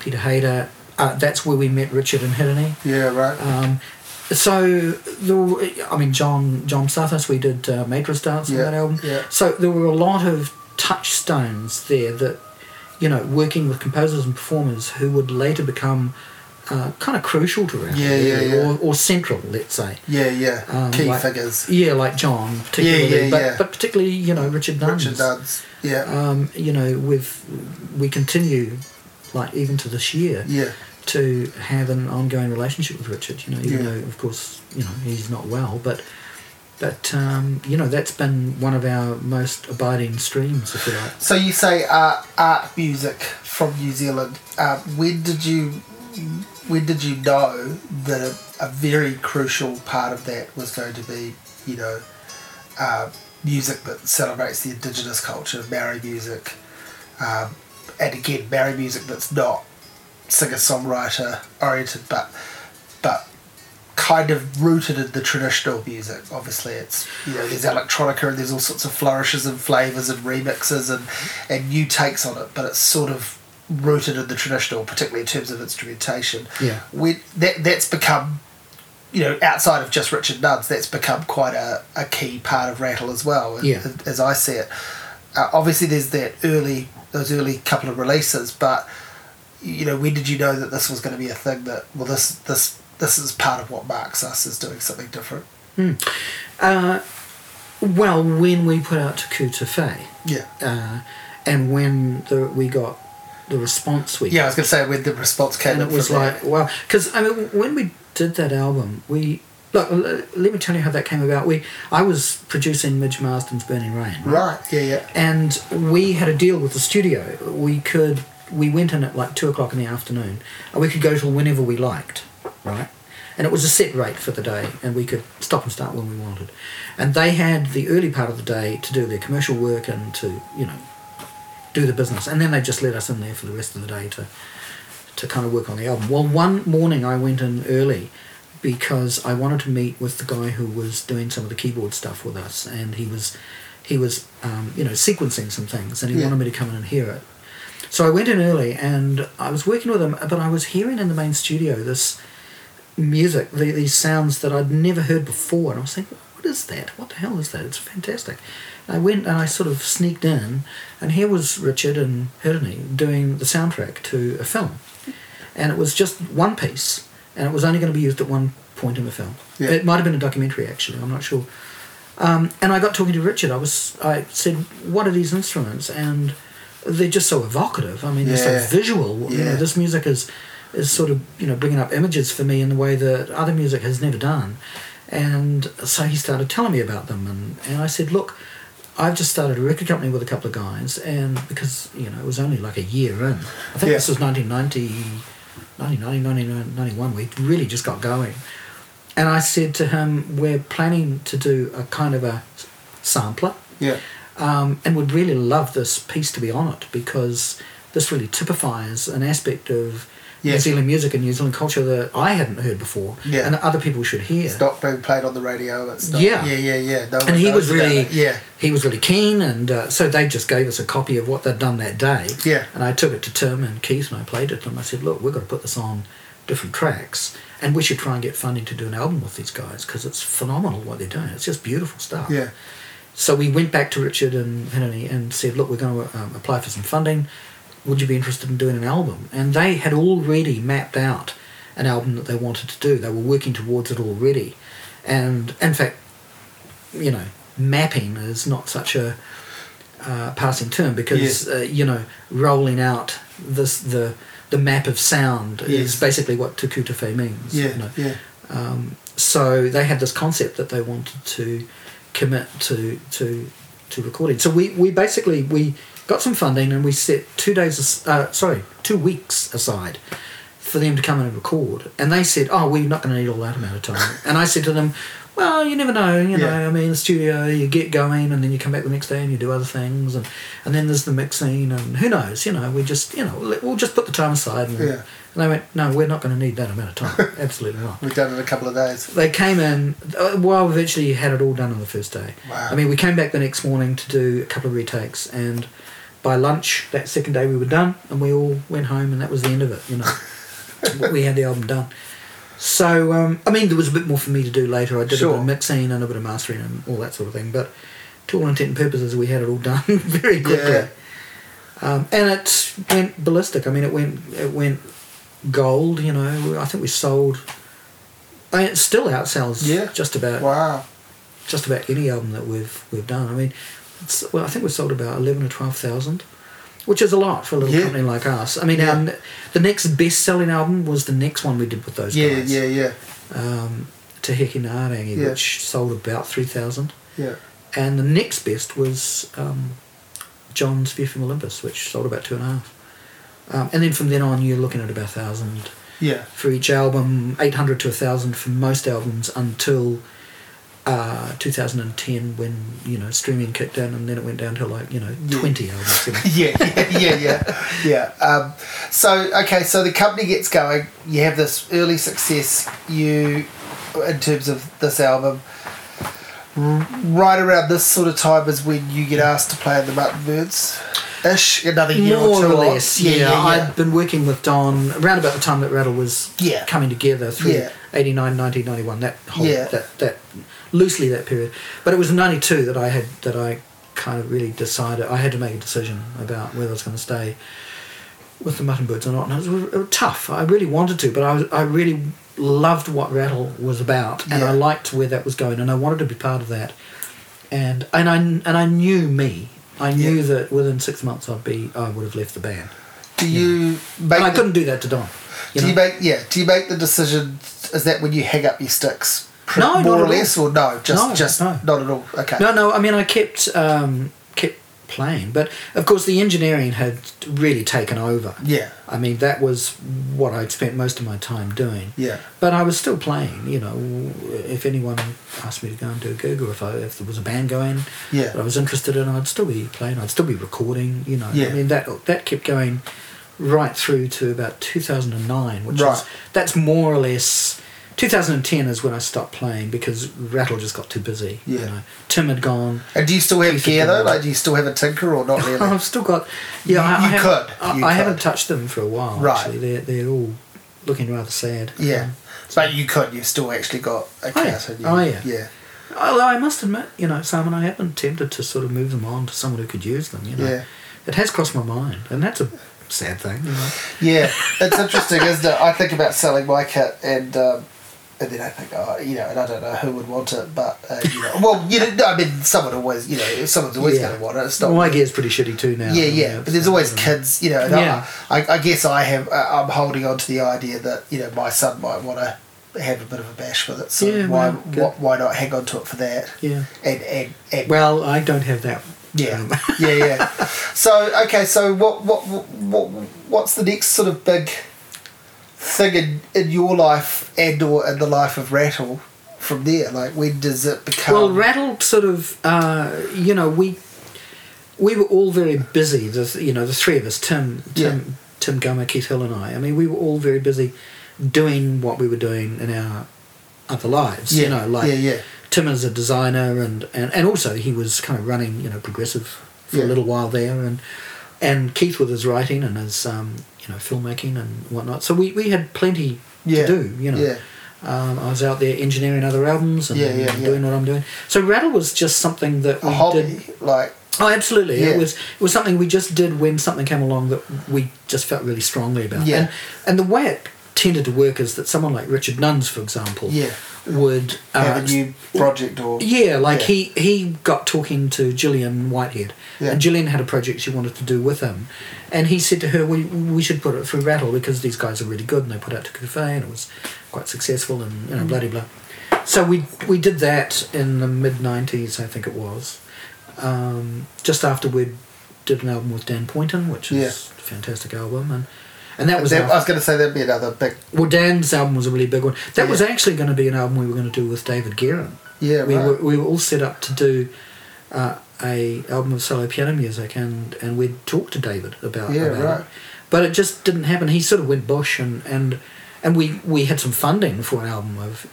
Peter Hayter. Uh, that's where we met Richard and Hirini. yeah right Um, so the, I mean John John Psathas, we did uh, Matre's Dance on that album. yeah. So there were a lot of touchstones there that, you know, working with composers and performers who would later become uh, kind of crucial to Rattle, Yeah, yeah, yeah. Or, or central, let's say. yeah yeah Um, key like- figures Yeah, like John, particularly, yeah, but, yeah. but particularly, you know, Richard Nunns. Richard Nunns yeah Um, you know, with we continue, like even to this year, yeah to have an ongoing relationship with Richard. You know, even Yeah. though of course you know he's not well, but but um, you know that's been one of our most abiding streams, if you like. So you say art, art music from New Zealand. Uh, when did you when did you know that a, a very crucial part of that was going to be, you know, uh, music that celebrates the indigenous culture, Maori music, um, and again, Maori music that's not singer songwriter oriented, but but kind of rooted in the traditional music. Obviously, it's you know there's electronica and there's all sorts of flourishes and flavors and remixes and and new takes on it, but it's sort of rooted in the traditional, particularly in terms of instrumentation. Yeah. When that that's become you know, outside of just Richard Nunns, that's become quite a, a key part of Rattle as well, Yeah. as, as I see it. Uh, obviously, there's that early, those early couple of releases, but you know, when did you know that this was going to be a thing that, well, this this this is part of what marks us as doing something different? Uh, well, when we put out Te Kū Te Whē, Yeah. uh, and when the, we got the response we Yeah, I was going to say when the response came and it was like wow because i mean when we did that album we look let me tell you how that came about we i was producing midge marsden's burning rain Right, yeah, yeah. and we had a deal with the studio we could we went in at like two o'clock in the afternoon and we could go till whenever we liked right and it was a set rate for the day, and we could stop and start when we wanted. And they had the early part of the day to do their commercial work and to you know do the business, and then they just let us in there for the rest of the day to to kind of work on the album. Well, one morning I went in early because I wanted to meet with the guy who was doing some of the keyboard stuff with us, and he was he was um, you know sequencing some things, and he Yeah. wanted me to come in and hear it. So I went in early, and I was working with him, but I was hearing in the main studio this music, the, these sounds that I'd never heard before, and I was thinking, what is that? What the hell is that? It's fantastic. I went and I sort of sneaked in, and here was Richard and Hirini doing the soundtrack to a film, and it was just one piece, and it was only going to be used at one point in the film. Yeah. It might have been a documentary, actually. I'm not sure. Um, and I got talking to Richard. I was, I said, "What are these instruments?" And they're just so evocative. I mean, Yeah. they're so visual. You know, this music is is sort of you know bringing up images for me in the way that other music has never done. And so he started telling me about them, and, and I said, "Look, I've just started a record company with a couple of guys, and because you know it was only like a year in. I think Yeah. this was 1990, 1990, 1991. We really just got going." And I said to him, "We're planning to do a kind of a sampler." Yeah. um, and would really love this piece to be on it because this really typifies an aspect of Yeah. New Zealand music and New Zealand culture that I hadn't heard before, Yeah. and that other people should hear. It's not being played on the radio. It's not. Yeah. Yeah, yeah, yeah. No and he was really. Yeah. he was really keen, and uh, so they just gave us a copy of what they'd done that day. Yeah. And I took it to Tim and Keith, and I played it to them. I said, "Look, we've got to put this on different tracks, and we should try and get funding to do an album with these guys because it's phenomenal what they're doing. It's just beautiful stuff." Yeah. So we went back to Richard and Hirini and said, look, we're going to um, apply for some funding. Would you be interested in doing an album? And they had already mapped out an album that they wanted to do. They were working towards it already. And in fact, you know, mapping is not such a uh, passing term because, uh, you know, rolling out this the the map of sound Yes. is basically what Te Kū Te Whē means. Yeah. you know. Yeah. Um, so they had this concept that they wanted to commit to to to recording. So we, we basically we got some funding and we set two days uh, sorry two weeks aside for them to come in and record. And they said, "Oh, we're not going to need all that amount of time." <laughs> and I said to them, "Well, you never know. You know, Yeah. I mean, the studio, you get going, and then you come back the next day and you do other things, and and then there's the mixing, and who knows? You know, we just you know we'll just put the time aside." And, Yeah. and they went, "No, we're not going to need that amount of time. <laughs> Absolutely not." We've done it in a couple of days. They came in, uh, well, we eventually had it all done on the first day. Wow. I mean, we came back the next morning to do a couple of retakes, and by lunch that second day we were done, and we all went home, and that was the end of it, you know. <laughs> we had the album done. So, um, I mean, there was a bit more for me to do later. I did a bit of mixing and a bit of mastering and all that sort of thing, but to all intent and purposes, we had it all <laughs> done very quickly. Yeah. Um, and it went ballistic. I mean, it went it went gold. You know, I think we sold. I mean, it still outsells Yeah. just about Wow. just about any album that we've we've done. I mean, well, I think we've sold about eleven or twelve thousand, which is a lot for a little Yeah. company like us. I mean, Yeah. our the next best selling album was the next one we did with those Yeah, guys. yeah, yeah, Um, Te Hekenga-ā-Rangi, Yeah. which sold about three thousand, yeah. and the next best was um, John's View from Olympus, which sold about two and a half. Um, and then from then on, you're looking at about a thousand Yeah. for each album, 800 to a 1,000 for most albums until uh, 2010 when, you know, streaming kicked in and then it went down to like, you know, Yeah. 20 albums. You know. yeah, yeah, yeah, yeah, yeah. Um, so okay, so the company gets going. You have this early success. You, in terms of this album, right around this sort of time is when you get asked to play in the Mutton Birds, ish. Another year More or or two. on. less, yeah. I'd been working with Don around about the time that Rattle was Yeah. coming together through Yeah. 89, 90, 91, that whole, Yeah. that, that, loosely that period. But it was in 92 that I had, that I kind of really decided, I had to make a decision about whether I was going to stay with the Mutton Birds or not. And it was, it was tough. I really wanted to, but I, was, I really loved what Rattle was about, and Yeah. I liked where that was going, and I wanted to be part of that. And and I and I knew me. I knew Yeah. that within six months I'd be I would have left the band. Do you make? And I the- couldn't do that to Don. You do you make? Yeah. Do you make the decision? Is that when you hang up your sticks? No, more or all. less, or no? Just, No, just no. not at all. Okay. No, no. I mean, I kept um, kept playing. But of course, the engineering had really taken over. Yeah. I mean, that was what I'd spent most of my time doing. Yeah. But I was still playing. You know, if anyone asked me to go and do a gig, or if I, if there was a band going Yeah. that I was interested in, I'd still be playing. I'd still be recording. You know, Yeah. I mean that that kept going right through to about 2009, which Right. is that's more or less. 2010 is when I stopped playing because Rattle just got too busy. Yeah. You know, Tim had gone. And do you still have gear though? Like, do you still have a tinker or not really? <laughs> I've still got. Yeah, I, You I haven't- could, I, you I could. haven't touched them for a while. Right. Actually, they're they're all looking rather sad. yeah. Um, But you could. You've still actually got a Oh, yeah. you- Oh, yeah. Yeah. Although I must admit, you know, Simon, I have been tempted to sort of move them on to someone who could use them. You know, Yeah. it has crossed my mind, and that's a sad thing. You know, Yeah, it's interesting, isn't it? I think about selling my kit, and um, and then I think, oh, you know, and I don't know who would want it, but uh, you know, well, you know, I mean, someone always, you know, someone's always Yeah. going to want it. It's not. well, my gear's pretty shitty too now. yeah, yeah, but there's always kids, you know. And Yeah. I, I, I guess I have. Uh, I'm holding on to the idea that you know my son might want to have a bit of a bash with it. So Yeah, why, well, why why not hang on to it for that? Yeah. And and, and Well, I don't have that. yeah, um, yeah, yeah. <laughs> So okay, so what, what, what, what's the next sort of big thing in, in your life and or in the life of Rattle from there? Like, when does it become? Well, Rattle sort of, uh, you know, we we were all very busy. The you know the three of us, Tim, Tim, Yeah. Tim Gummer, Keith Hill, and I. I mean, we were all very busy doing what we were doing in our other lives. yeah, You know, like yeah, yeah, Tim is a designer, and, and, and also he was kind of running, you know, progressive for Yeah. a little while there, and and Keith with his writing and his um, you know filmmaking and whatnot. So we, we had plenty yeah, to do. You know, yeah, um, I was out there engineering other albums and Yeah, doing what I'm doing. So Rattle was just something that a we hobby, did. like Oh, absolutely! It was it was something we just did when something came along that we just felt really strongly about. Yeah. And and the way it tended to work is that someone like Richard Nunns, for example, yeah, would uh, have a new project or yeah, like Yeah. he he got talking to Gillian Whitehead, Yeah. and Gillian had a project she wanted to do with him, and he said to her, "We we should put it through Rattle because these guys are really good, and they put it out to Cafe, and it was quite successful, and Mm. you know, blah blah blah." So we we did that in the mid '90s, I think it was, um, just after we did an album with Dan Poynton, which is Yeah. a fantastic album, and and that was That- our- I was going to say that'd be another big well, Dan's album was a really big one. That was actually going to be an album we were going to do with David Guerin yeah, we right. were we were all set up to do uh, a album of solo piano music, and and we'd talked to David about Yeah, about right. it, but it just didn't happen. He sort of went bush, and and and we we had some funding for an album of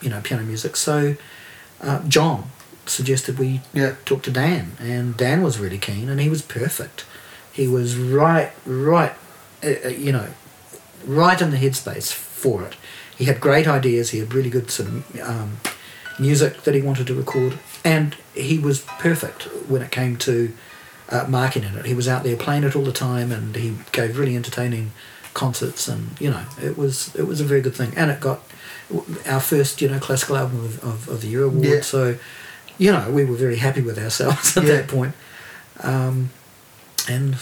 you know piano music, so uh, John suggested we yeah, talk to Dan, and Dan was really keen, and he was perfect. He was right, right, uh, uh, you know, right in the headspace for it. He had great ideas. He had really good of um, music that he wanted to record, and he was perfect when it came to uh, marketing it. He was out there playing it all the time, and he gave really entertaining concerts, and you know, it was it was a very good thing, and it got our first you know classical album of, of, of the year award. Yeah. So, you know, we were very happy with ourselves <laughs> at Yeah. that point. Um, and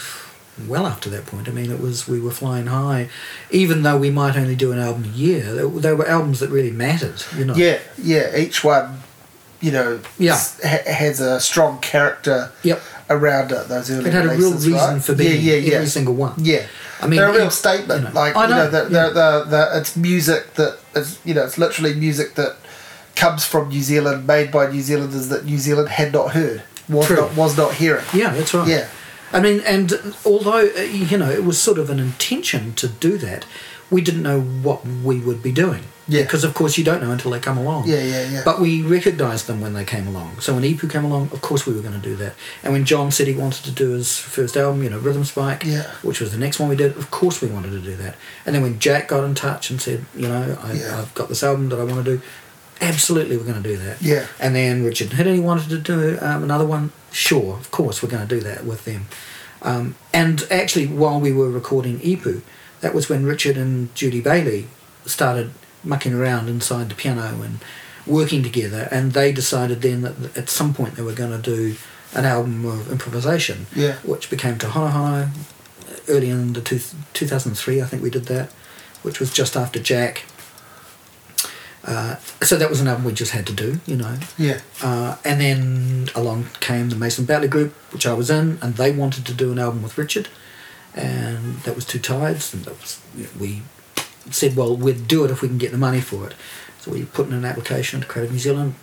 well after that point, I mean, it was we were flying high, even though we might only do an album a year. They, they were albums that really mattered, you know. yeah, yeah. Each one, you know, Yeah. ha- has a strong character Yep. around it. Those early It had a real reason right? for being. Yeah, yeah, yeah. Every single one. Yeah, I mean, they're a real it- statement. you know. like I you know, know, the, yeah. the, the, the it's music that is you know it's literally music that comes from New Zealand, made by New Zealanders that New Zealand had not heard, was True. not was not hearing. Yeah, that's right. Yeah, I mean, and although uh, you know it was sort of an intention to do that, we didn't know what we would be doing. Yeah. Because of course you don't know until they come along. yeah, yeah, yeah. But we recognised them when they came along. So when Ipu came along, of course we were going to do that. And when John said he wanted to do his first album, you know, Rhythm Spike, Yeah. which was the next one we did, of course we wanted to do that. And then when Jack got in touch and said, you know, I, Yeah. I've got this album that I want to do, absolutely we're going to do that. Yeah. And then Richard Hirini wanted to do um, another one, sure, of course we're going to do that with them. Um, and actually, while we were recording Ipu, that was when Richard and Judy Bailey started mucking around inside the piano and working together. And they decided then that at some point they were going to do an album of improvisation, Yeah. which became Tohono Hono. Early in the two, 2003, I think we did that, which was just after Jack Uh, so that was an album we just had to do, you know. Yeah. Uh, and then along came the Mason Batley group, which I was in, and they wanted to do an album with Richard, and that was Two Tides, and that was we said, well, we'd do it if we can get the money for it. So we put in an application to Creative New Zealand,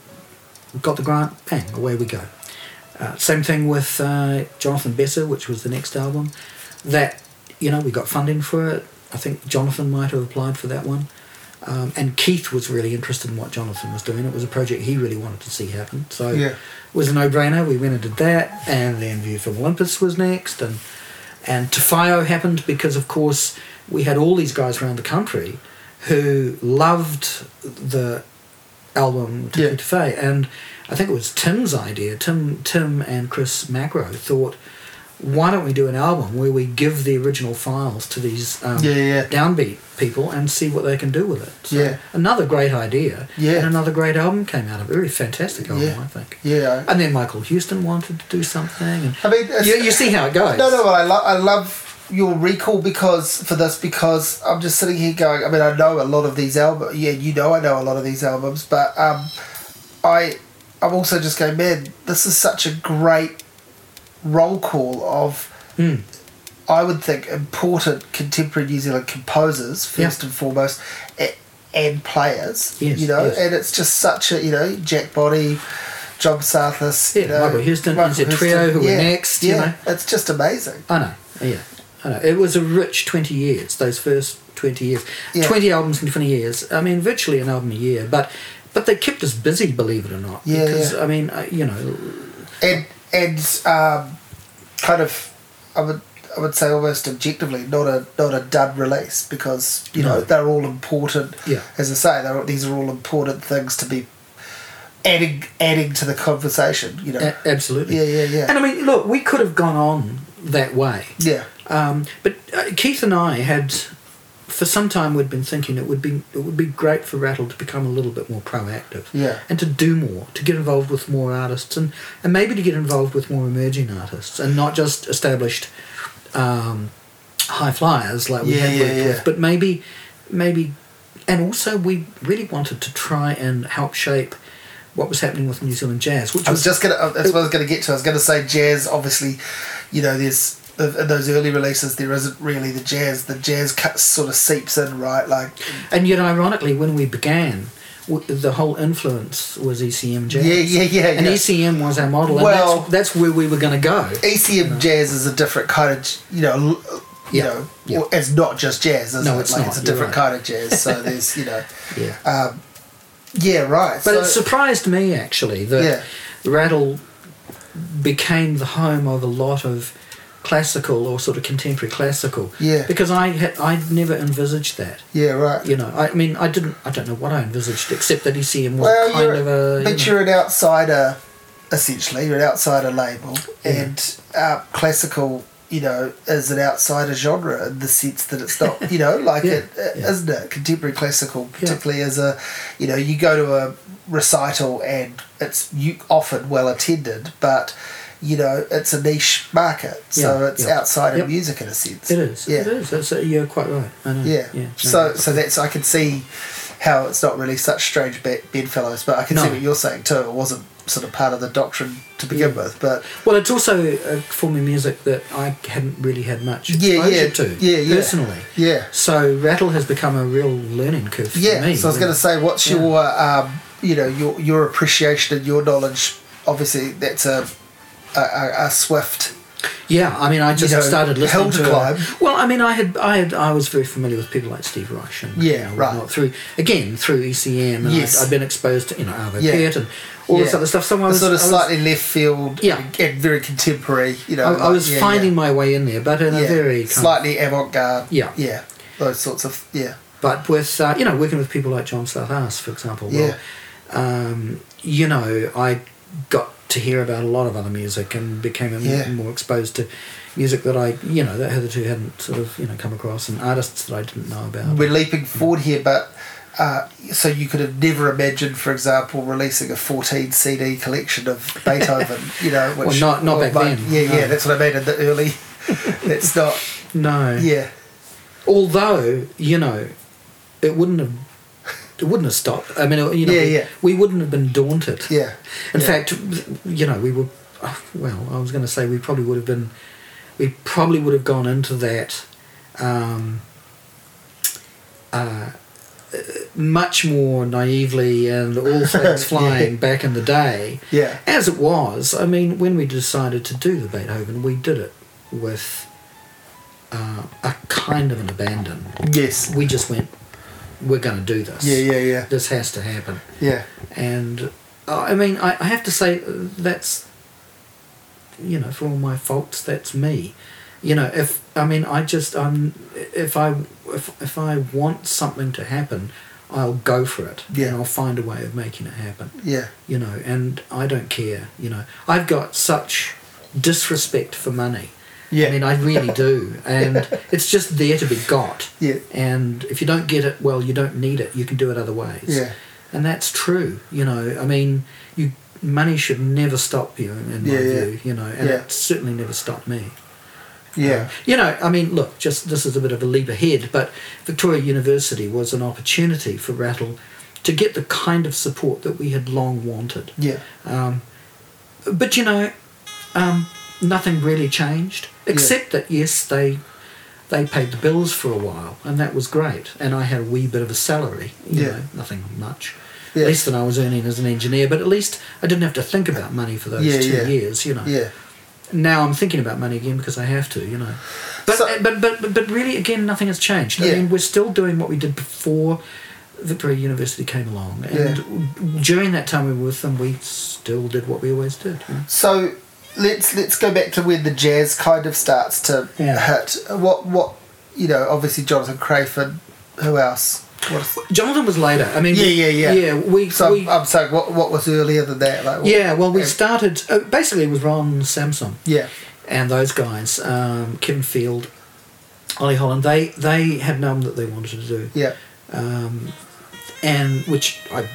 got the grant, bang, away we go. Uh, same thing with uh, Jonathan Besser, which was the next album. That you know we got funding for it. I think Jonathan might have applied for that one. Um, and Keith was really interested in what Jonathan was doing. It was a project he really wanted to see happen. So Yeah. it was a no-brainer. We went and did that, and then View from Olympus was next, and and Te Whaiao happened because, of course, we had all these guys around the country who loved the album Yeah. Te Kū Te Whē, and I think it was Tim's idea. Tim, Tim, and Chris Magro thought, why don't we do an album where we give the original files to these um, Yeah, yeah. downbeat people and see what they can do with it? So Yeah. another great idea. Yeah. and another great album came out of it. Very fantastic album, Yeah. I think. Yeah. And then Michael Houstoun wanted to do something, and I mean, you, you see how it goes. No, no, I, lo- I love your recall because for this because I'm just sitting here going. I mean, I know a lot of these albums. Yeah, you know, I know a lot of these albums, but um, I, I'm also just going, man, this is such a great roll call of. Mm. I would think important contemporary New Zealand composers first Yeah. and foremost, and players. Yes, you know, yes. and it's just such a you know Jack Body, John Psathas, Yeah, you know, Michael Houstoun, Is It Trio, who were next, you Yeah, know. it's just amazing. I know, yeah, I know. It was a rich twenty years. Those first twenty years, Yeah. twenty albums in twenty years. I mean, virtually an album a year, but but they kept us busy, believe it or not. Yeah, because yeah. I mean, uh, you know, and and um, kind of I would I would say almost objectively not a not a dud release because you know they're all important. Yeah. As I say, these are all important things to be adding adding to the conversation. You know. a- absolutely. yeah, yeah, yeah. And I mean, look, we could have gone on that way. yeah. Um, but uh, Keith and I had, for some time, we'd been thinking it would be it would be great for Rattle to become a little bit more proactive, Yeah. and to do more, to get involved with more artists, and and maybe to get involved with more emerging artists, and not just established um, high flyers like we Yeah, had yeah, worked yeah. with, but maybe maybe, and also we really wanted to try and help shape what was happening with New Zealand jazz, which I was just gonna. uh, That's what I was gonna get to. I was gonna say jazz. Obviously, you know, there's in those early releases there isn't really the jazz. The jazz cut sort of seeps in, right? Like And yet, ironically, when we began, the whole influence was ECM jazz. Yeah, yeah, yeah, And yeah. ECM was our model, and Well- that's, that's where we were going to go. ECM jazz is a different kind of, you know, you Yeah, know, yeah. it's not just jazz, No, it? it's like not, it's a different right. kind of jazz. So <laughs> there's, you know, Yeah. um, yeah, right. But so, it surprised me actually that. Rattle became the home of a lot of classical or sort of contemporary classical. Yeah. Because I had I'd never envisaged that. yeah, right. You know, I mean, I didn't. I don't know what I envisaged, except that ECM was well, kind of a. you but know- you're an outsider, essentially. You're an outsider label, Yeah. and uh, classical, you know, is an outsider genre in the sense that it's not, you know, <laughs> like Yeah, it, yeah. isn't it? Contemporary classical, particularly as a, you know, you go to a recital and it's you often well attended, but. You know, it's a niche market, so Yeah, it's yeah. outside of music in a sense. It is. Yeah. It is. That's, you're quite right. Yeah. Yeah. no, so so that's I can see how it's not really such strange bedfellows, but I can see what you're saying too. It wasn't sort of part of the doctrine to begin Yeah. with, but Well, it's also a form of music that I hadn't really had much Yeah, exposure yeah, to yeah, yeah. personally. yeah, So rattle has become a real learning curve for yeah. me. so I was going to say, what's your um, you know your your appreciation and your knowledge? Obviously, that's a a, a, a swift. Yeah, I mean, I just know, started listening to climb. well, I mean, I had, I had, I was very familiar with people like Steve Reich and Yeah, you know, right. Through again through ECM, and Yes. I'd, I'd been exposed to you know Arvo Yeah. Pärt and all this other stuff. So I was sort of I was- slightly left field, Yeah. and very contemporary. You know, I, I was yeah, finding yeah. my way in there, but in a very kind of- slightly avant-garde. Yeah. yeah, those sorts of yeah, But with uh, you know working with people like John Psathas, for example, well, um, you know, I got to hear about a lot of other music and became Yeah. more exposed to music that I you know that hitherto hadn't sort of you know come across and artists that I didn't know about. we're leaping forward here, but uh, so you could have never imagined, for example, releasing a 14 CD collection of Beethoven, <laughs> you know, which Well, not- not well, back then, Yeah, yeah, that's what I mean in the early. <laughs> it's not. no. Yeah, Although you know, it wouldn't have it wouldn't have stopped. I mean, you know, Yeah, we, yeah. we wouldn't have been daunted. Yeah. In Yeah. fact, you know, we were. Well, I was going to say we probably would have been. We probably would have gone into that. Um, uh, much more naively and all <laughs> things flying back in the day. Yeah. As it was, I mean, when we decided to do the Beethoven, we did it with uh, a kind of an abandon. Yes. We just went, we're going to do this. Yeah, yeah, yeah. This has to happen. Yeah. And uh, I mean, I, I have to say, uh, that's, you know, for all my faults, that's me. You know, if I mean, I just um, if I if if I want something to happen, I'll go for it. Yeah. And I'll find a way of making it happen. Yeah. You know, and I don't care. You know, I've got such disrespect for money. Yeah. I mean, I really do, and it's just there to be got. Yeah. And if you don't get it, well, you don't need it. You can do it other ways. Yeah. And that's true. You know, I mean, you money should never stop you, in my Yeah, yeah. view. You know, and Yeah. it certainly never stopped me. Yeah. You know, I mean, look, just this is a bit of a leap ahead, but Victoria University was an opportunity for Rattle to get the kind of support that we had long wanted. Yeah. Um, but you know, um, nothing really changed except that yes, they they paid the bills for a while, and that was great. And I had a wee bit of a salary, you Yeah. know, nothing much, Yeah. less than I was earning as an engineer. But at least I didn't have to think about money for those Yeah, two yeah. years, you know. Yeah. Now I'm thinking about money again because I have to, you know. But So- but, but but but really, again, nothing has changed. I Yeah. mean, we're still doing what we did before Victoria University came along, and during that time we were with them, we still did what we always did. You know? So let's let's go back to where the jazz kind of starts to Yeah. hit. What what you know? Obviously, Jonathan Crayford. Who else? What is, Jonathan was later. I mean, Yeah, we- yeah, yeah. Yeah, we so we I'm saying what what was earlier than that? Like what- yeah. Well, we and- started uh, basically it was Ron Samsom Yeah. and those guys, um, Kevin Field, Ollie Holland. They they had an album that they wanted to do. Yeah. um, and which I,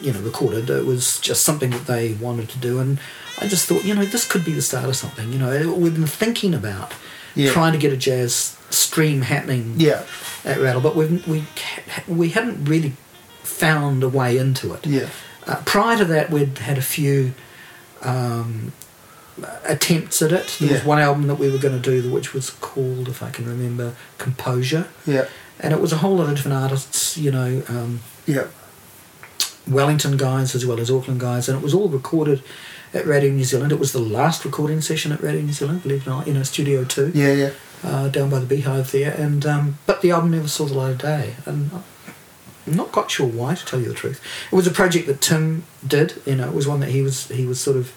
you know, recorded. It was just something that they wanted to do, and I just thought, you know, this could be the start of something. You know, we've been thinking about Yeah. trying to get a jazz stream happening Yeah. at Rattle, but we we we hadn't really found a way into it. Yeah. Uh, prior to that, we'd had a few um, attempts at it. There was one album that we were going to do, which was called, if I can remember, Composure Yeah. and it was a whole lot of different artists, you know, um, Yeah. Wellington guys as well as Auckland guys, and it was all recorded at Radio New Zealand. It was the last recording session at Radio New Zealand, believe it or not, in a Studio Two, Yeah. Yeah. uh, down by the Beehive there, and um, but the album never saw the light of day, and I'm not quite sure why, to tell you the truth. It was a project that Tim did, you know, it was one that he was he was sort of,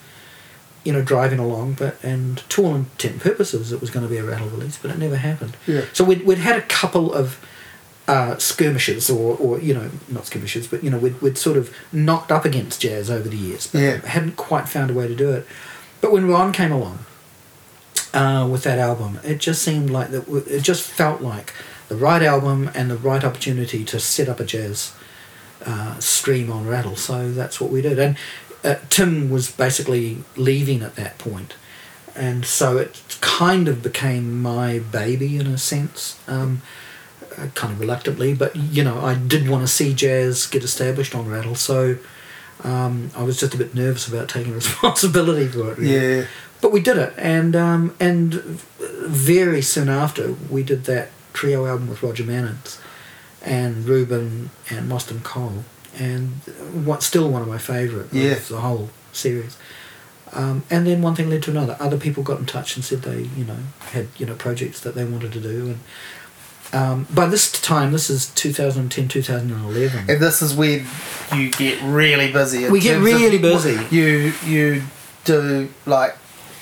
you know, driving along, but and to all intent and purposes, it was going to be a rattle release, but it never happened. Yeah. So we'd, we'd had a couple of uh, skirmishes, or, or you know, not skirmishes, but you know, we'd, we'd sort of knocked up against jazz over the years, but Yeah. hadn't quite found a way to do it. But when Ron came along uh, with that album, it just seemed like that. It just felt like the right album and the right opportunity to set up a jazz uh, stream on Rattle. So that's what we did. And uh, Tim was basically leaving at that point, and so it kind of became my baby in a sense. Um, kind of reluctantly, but you know, I did want to see jazz get established on Rattle, so um, I was just a bit nervous about taking <laughs> responsibility for it. really. Yeah. But we did it, and um, and very soon after we did that trio album with Roger Manins and Ruben and Mostyn Cole, and what still one of my favourite Yeah. of the whole series. Um, and then one thing led to another. Other people got in touch and said they, you know, had you know projects that they wanted to do, and um, by this time, this is 2010, 2011. And this is where you get really busy. We get really busy. You you do like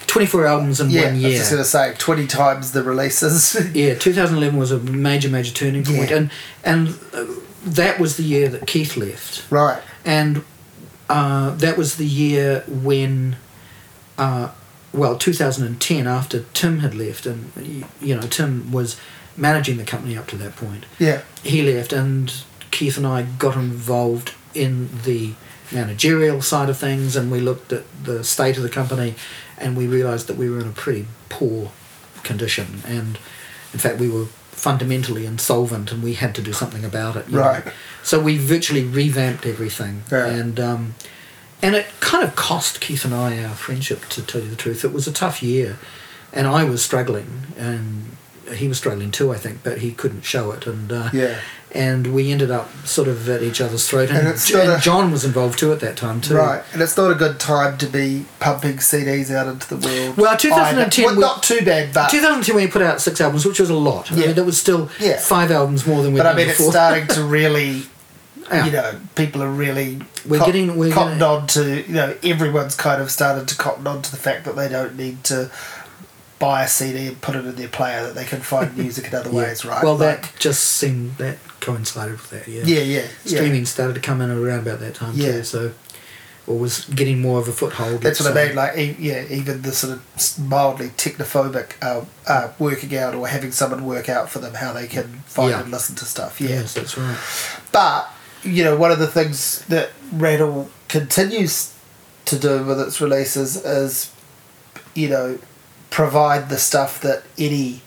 24 albums in yeah. one I was just gonna say twenty times the releases. <laughs> Yeah, 2011 was a major, major turning point, Yeah. and and uh, that was the year that Keith left, right. and uh, that was the year when, uh, well, 2010 after Tim had left, and you know Tim was managing the company up to that point. Yeah. He left, and Keith and I got involved in the managerial side of things, and we looked at the state of the company, and we realised that we were in a pretty poor condition, and in fact we were fundamentally insolvent, and we had to do something about it. you know. Right. So we virtually revamped everything, Yeah. and um, and it kind of cost Keith and I our friendship. To tell you the truth, it was a tough year, and I was struggling, and he was struggling too, I think, but he couldn't show it, and uh, Yeah. and we ended up sort of at each other's throat, and, And it's J- not and a- John was involved too at that time too. Right, and it's not a good time to be pumping CDs out into the world. Well, 2010. Well, not too bad, but 2010 we put out six albums, which was a lot. I Yeah. mean, it was still Yeah. five albums more than we'd but I mean, it's starting to <laughs> really, Yeah. you know, people are really We're getting- we're cottoned gonna- on to, you know, everyone's kind of started to cotton on to the fact that they don't need to buy a CD and put it in their player that they can find <laughs> music in other Yeah. ways, right? Well, Like- that just seemed that coincided with that. Yeah. yeah, yeah, yeah. Streaming started to come in around about that time Yeah. too, so or was getting more of a foothold. That's what let's I mean. Like, e- yeah, even the sort of mildly technophobic uh, uh, working out or having someone work out for them how they can find Yeah. and listen to stuff. Yeah, Yes, that's right. But you know, one of the things that Rattle continues to do with its releases is, you know, provide the stuff that any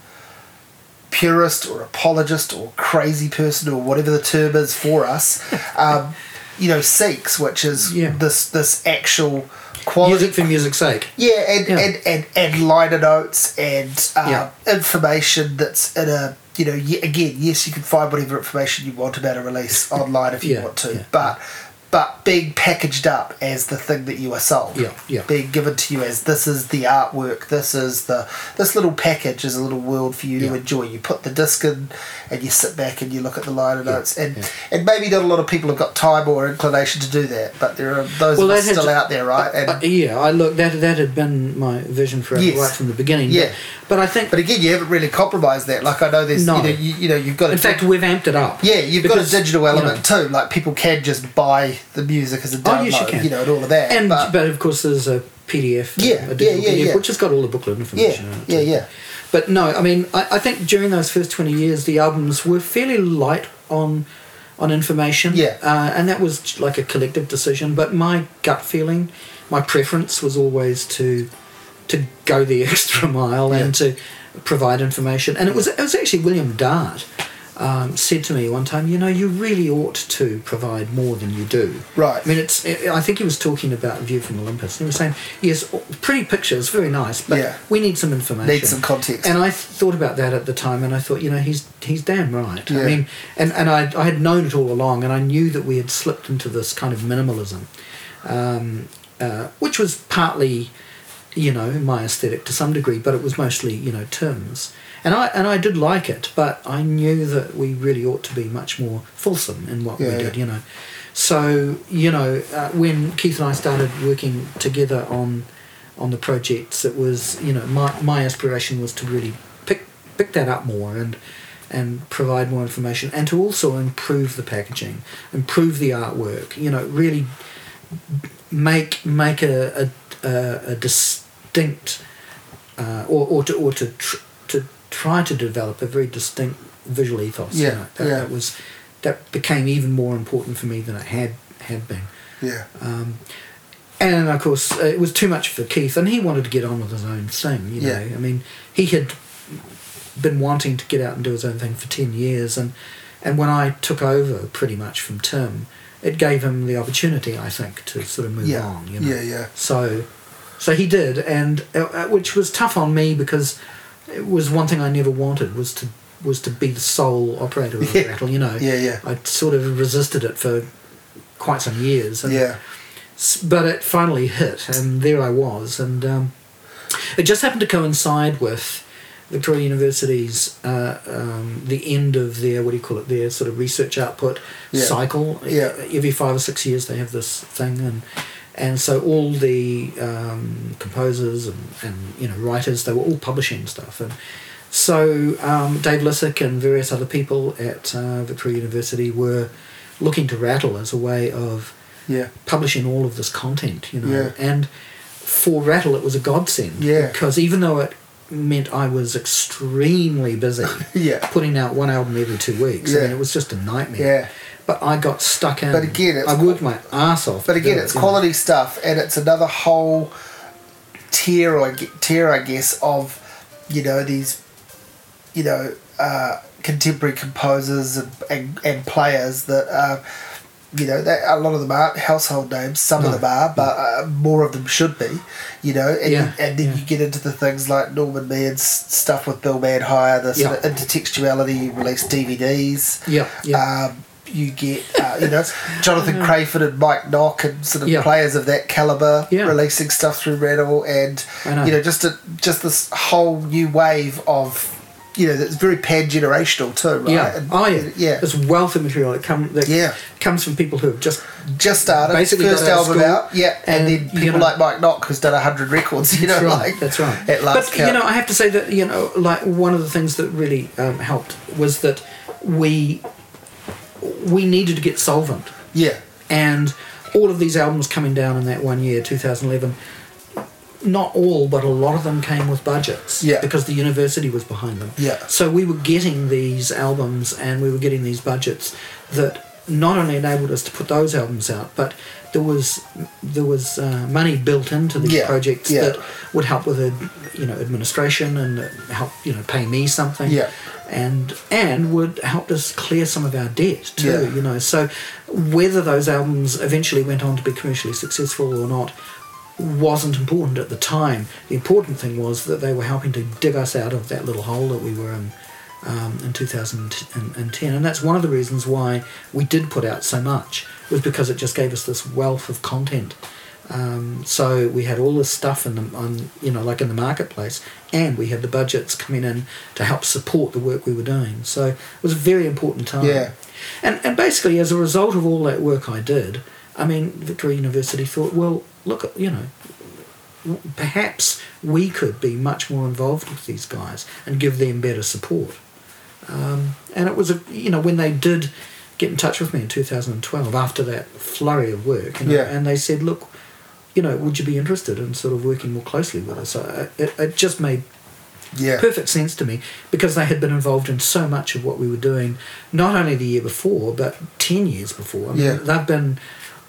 purist or apologist or crazy person or whatever the term is for us, <laughs> um, you know, seeks, which is Yeah. this this actual quality. Music for music's sake. Yeah, and, Yeah. and, and, and liner notes and uh, Yeah. information that's in a, you know, again, yes, you can find whatever information you want about a release <laughs> online if you want to, but but being packaged up as the thing that you are sold. Yeah, yeah. Being given to you as this is the artwork, this is the this little package is a little world for you to enjoy. You put the disc in and you sit back and you look at the liner notes and yeah. and maybe not a lot of people have got time or inclination to do that, but there are those Well, that still out there, right? And Uh, yeah, I look that that had been my vision for it Yes. right from the beginning. Yeah. but, but I think But again, you haven't really compromised that. Like I know there's, No. you know, you, you know, you've got. A in fact we've amped it up. yeah, you've because, got a digital you know, element too. Like people can just buy the music as a download, Oh, yes, you can. know, and all of that. and but, but, of course there's a PDF, Yeah, a digital yeah, yeah, PDF, yeah. which has got all the booklet information. in it yeah, yeah, But no, I mean, I, I think during those first twenty years, the albums were fairly light on on information. Yeah. uh, and that was like a collective decision. But my gut feeling, my preference was always to to go the <laughs> extra mile and to provide information. And it was it was actually William Dart. Um, said to me one time, you know, you really ought to provide more than you do. Right. I mean, it's. I think he was talking about View from Olympus. He was saying, yes, pretty pictures, very nice, but Yeah. we need some information. Need some context. And I thought about that at the time, and I thought, you know, he's he's damn right. Yeah. I mean, and and I I had known it all along, and I knew that we had slipped into this kind of minimalism, um, uh, which was partly, you know, my aesthetic to some degree, but it was mostly, you know, Tim's. And I and I did like it, but I knew that we really ought to be much more fulsome in what Yeah, we did, you know. So you know, uh, when Keith and I started working together on on the projects, it was you know my my aspiration was to really pick pick that up more and and provide more information and to also improve the packaging, improve the artwork. You know, really make make a a, a, a distinct uh, or or to or to tr- to try to develop a very distinct visual ethos. you Yeah, know. that, yeah. that was that became even more important for me than it had had been. yeah, Um, and of course, uh, it was too much for Keith, and he wanted to get on with his own thing. You know, Yeah. I mean, he had been wanting to get out and do his own thing for ten years, and and when I took over pretty much from Tim, it gave him the opportunity, I think, to sort of move yeah, on. You know? yeah, yeah. So, so he did, and uh, uh, which was tough on me because it was one thing I never wanted was to was to be the sole operator of Yeah. Rattle. You know, Yeah, yeah. I sort of resisted it for quite some years. And, Yeah, But it finally hit, and there I was, and um, it just happened to coincide with Victoria University's uh, um, the end of their what do you call it their sort of research output Yeah. cycle. Yeah. Every five or six years they have this thing, and and so all the um, composers and, and you know writers they were all publishing stuff, and so um, Dave Lisik and various other people at uh, Victoria University were looking to Rattle as a way of yeah, publishing all of this content, you know. Yeah. And for Rattle, it was a godsend. Yeah. Because even though it meant I was extremely busy <laughs> yeah, putting out one album every two weeks, I Yeah. mean, it was just a nightmare. yeah. But I got stuck in. But again, it's I worked my ass off. But again, it, it's you know. quality stuff, and it's another whole tier, I tier, I guess, of you know these you know, uh, contemporary composers and, and, and players that are, you know, they, a lot of them aren't household names. Some of them are, but uh, more of them should be. You know, and, Yeah, you, and then yeah. you get into the things like Norman Meehan's stuff with Bill Manhire, the sort of intertextuality. You release DVDs. Yeah, yeah. Um, you get, uh, you know, Jonathan Crayford and Mike Nock and sort of Yeah. players of that caliber Yeah. releasing stuff through Rattle and, know. you know, just a, just this whole new wave of, you know, that's very pan generational too, right? Yeah. And- oh, yeah. yeah. There's wealth of material that, come, that Yeah. comes from people who have just Just started, Basically first out album school, out, yeah, and, and, then you people know- like Mike Nock who's done hundred records, you know, right. like that's right. At last but count. you know, I have to say that you know, like one of the things that really um, helped was that we we needed to get solvent, yeah, and all of these albums coming down in that one year, 2011. Not all, but a lot of them came with budgets. Yeah. Because the university was behind them. Yeah. So we were getting these albums and we were getting these budgets that not only enabled us to put those albums out, but there was there was uh, money built into these Yeah, projects yeah. that would help with the you know administration and help you know pay me something. Yeah. And and would help us clear some of our debt too. Yeah. You know, so whether those albums eventually went on to be commercially successful or not wasn't important at the time. The important thing was that they were helping to dig us out of that little hole that we were in um, in 2010, and that's one of the reasons why we did put out so much was because it just gave us this wealth of content. Um, so we had all this stuff in the on you know like in the marketplace, and we had the budgets coming in to help support the work we were doing. So it was a very important time. Yeah. And and basically as a result of all that work I did, I mean Victoria University thought, well, look, you know, perhaps we could be much more involved with these guys and give them better support. Um, and it was a you know when they did get in touch with me in 2012 after that flurry of work, you know, Yeah. and they said, look, you know, would you be interested in sort of working more closely with us? So uh, it, it just made yeah, perfect sense to me because they had been involved in so much of what we were doing, not only the year before but ten years before. I mean, Yeah. they've been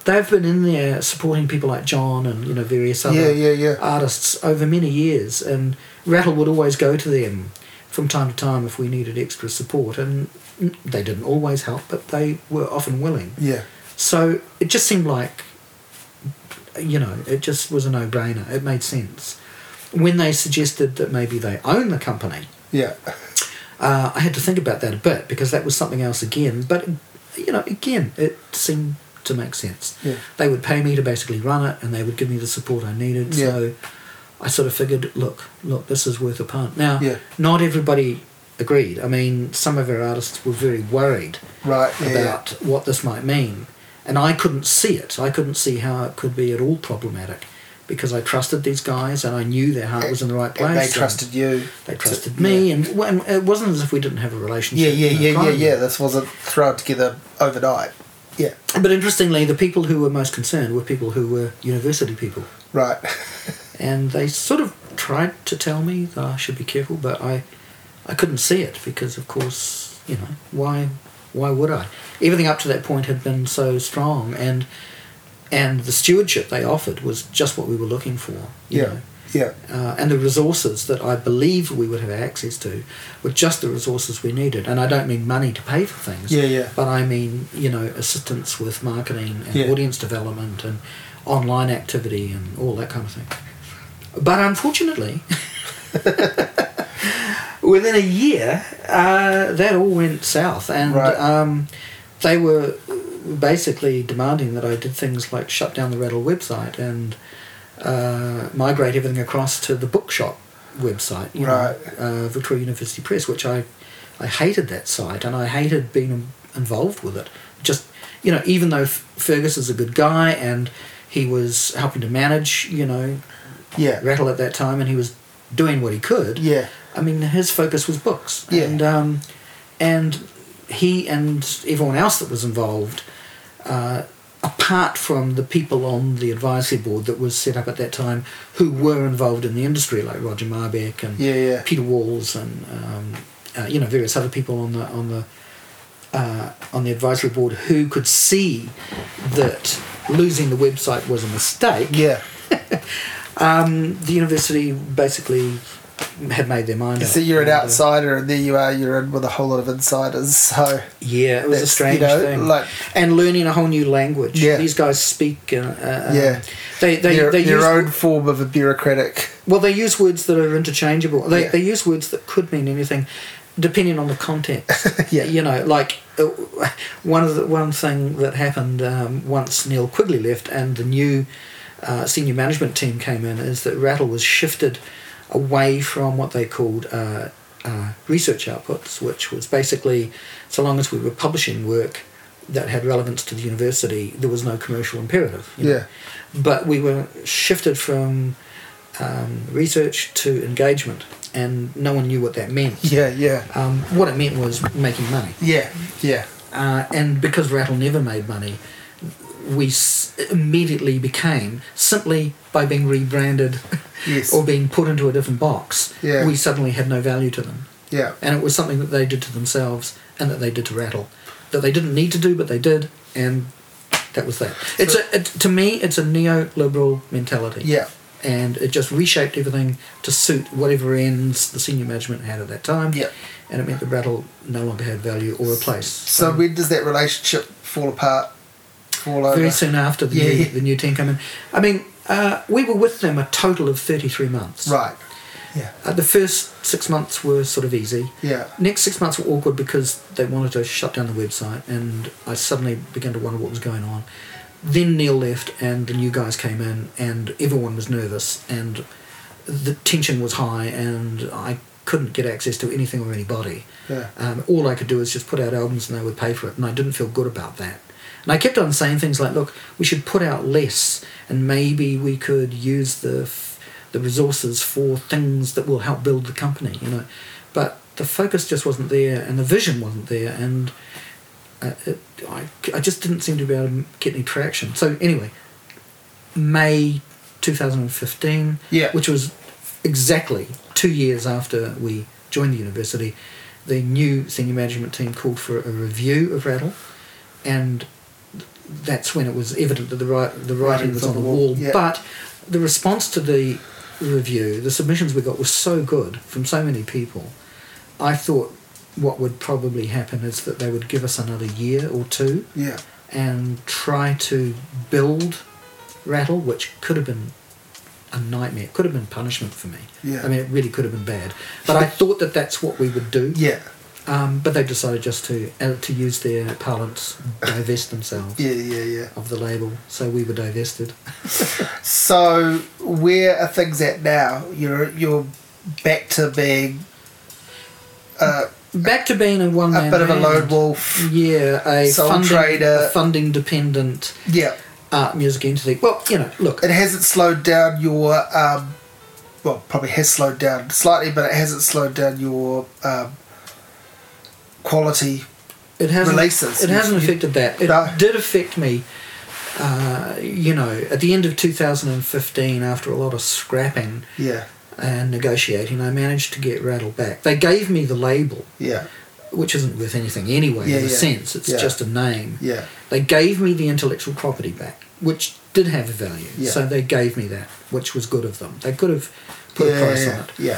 they've been in there supporting people like John and you know various other yeah, yeah. artists over many years, and Rattle would always go to them from time to time if we needed extra support, and they didn't always help, but they were often willing. yeah, So it just seemed like, you know, it just was a no brainer. It made sense. When they suggested that maybe they own the company, yeah, uh, I had to think about that a bit because that was something else again. But, you know, again, it seemed to make sense. Yeah. They would pay me to basically run it and they would give me the support I needed. Yeah. So I sort of figured, look, look, this is worth a punt. Now, Yeah. not everybody agreed. I mean, some of our artists were very worried right, yeah, about what this might mean. And I couldn't see it. I couldn't see how it could be at all problematic because I trusted these guys and I knew their heart was in the right place. and they trusted you. They to- trusted me, and, and it wasn't as if we didn't have a relationship. Yeah, yeah, yeah, yeah, yeah. This wasn't thrown together overnight. Yeah, But interestingly, the people who were most concerned were people who were university people, right. <laughs> and they sort of tried to tell me that I should be careful, but I, I couldn't see it because, of course, you know, why, why would I? Everything up to that point had been so strong, and and the stewardship they offered was just what we were looking for. you Yeah, know. yeah, uh, and the resources that I believe we would have access to were just the resources we needed. And I don't mean money to pay for things. Yeah, yeah. But I mean, you know, assistance with marketing and Yeah. audience development and online activity and all that kind of thing. But unfortunately, <laughs> <laughs> within a year, uh, that all went south, and Right. um, they were basically demanding that I did things like shut down the Rattle website and uh, migrate everything across to the bookshop website, you Right. know, uh, Victoria University Press, which I, I hated that site and I hated being involved with it. Just, you know, even though F- Fergus is a good guy and he was helping to manage, you know, yeah, Rattle at that time and he was doing what he could. yeah, I mean, his focus was books. Yeah. And, um, and he and everyone else that was involved, uh, apart from the people on the advisory board that was set up at that time who were involved in the industry, like Roger Marbeck and yeah, yeah, Peter Walls and um, uh, you know various other people on the on the uh, on the advisory board who could see that losing the website was a mistake yeah, <laughs> um, the university basically had made their mind up. So you're an And, uh, outsider, and there you are. You're in with a whole lot of insiders. So yeah, it was a strange you know, thing. Like and learning a whole new language. Yeah. These guys speak. Uh, uh, Yeah. They they their, they their use own form of a bureaucratic. well they use words that are interchangeable. They Yeah. they use words that could mean anything, depending on the context. <laughs> Yeah. You know, like uh, one of the one thing that happened um, once Neil Quigley left and the new uh, senior management team came in is that Rattle was shifted away from what they called uh, uh, research outputs, which was basically so long as we were publishing work that had relevance to the university, there was no commercial imperative. you know. Yeah. But we were shifted from um, research to engagement, and no one knew what that meant. Yeah, yeah, Um, what it meant was making money. yeah, yeah, Uh, and because Rattle never made money, we s- immediately became simply by being rebranded yes, <laughs> or being put into a different box. Yeah. We suddenly had no value to them, yeah, and it was something that they did to themselves and that they did to Rattle, that they didn't need to do, but they did, and that was that. It's a it, to me, it's a neoliberal mentality yeah. and it just reshaped everything to suit whatever ends the senior management had at that time. Yeah. And it meant the Rattle no longer had value or a place. So when does that relationship fall apart? Fall over? very soon after the, Yeah, new, yeah. the new team came in. I mean, uh, we were with them a total of 33 months. Right. Yeah. Uh, the first six months were sort of easy. Yeah. Next six months were awkward because they wanted to shut down the website, and I suddenly began to wonder what was going on. Then Neil left, and the new guys came in, and everyone was nervous, and the tension was high, and I couldn't get access to anything or anybody. Yeah. Um, all I could do was just put out albums, and they would pay for it, and I didn't feel good about that. And I kept on saying things like, "Look, we should put out less, and maybe we could use the f- the resources for things that will help build the company." You know, but the focus just wasn't there, and the vision wasn't there, and uh, it, I, I just didn't seem to be able to get any traction. So anyway, May 2015, Yeah. which was exactly two years after we joined the university, the new senior management team called for a review of Rattle, and that's when it was evident that the right, the writing was on the wall. yeah. But the response to the review, the submissions we got were so good from so many people. I thought what would probably happen is that they would give us another year or two Yeah. and try to build Rattle, which could have been a nightmare. It could have been punishment for me. Yeah. I mean, it really could have been bad. But I thought that that's what we would do. Yeah. Um, but they decided just to uh, to use their parlance, divest themselves Yeah. Yeah. Yeah. of the label. So we were divested. <laughs> So where are things at now? You're you're back to being uh, Back to being a one a bit of a lone wolf. Yeah, a Sole funding, trader. funding dependent Yeah. art music entity. Well, you know, look, It hasn't slowed down your um, well, probably has slowed down slightly, but it hasn't slowed down your um, quality. it hasn't releases. It hasn't You- affected that. It No. did affect me. Uh, you know, at the end of 2015, after a lot of scrapping Yeah. and negotiating, I managed to get Rattle back. They gave me the label, Yeah. which isn't worth anything anyway Yeah, in a yeah. sense. It's Yeah. just a name. Yeah. They gave me the intellectual property back, which did have a value. Yeah. So they gave me that, which was good of them. They could have put a price on it. Yeah.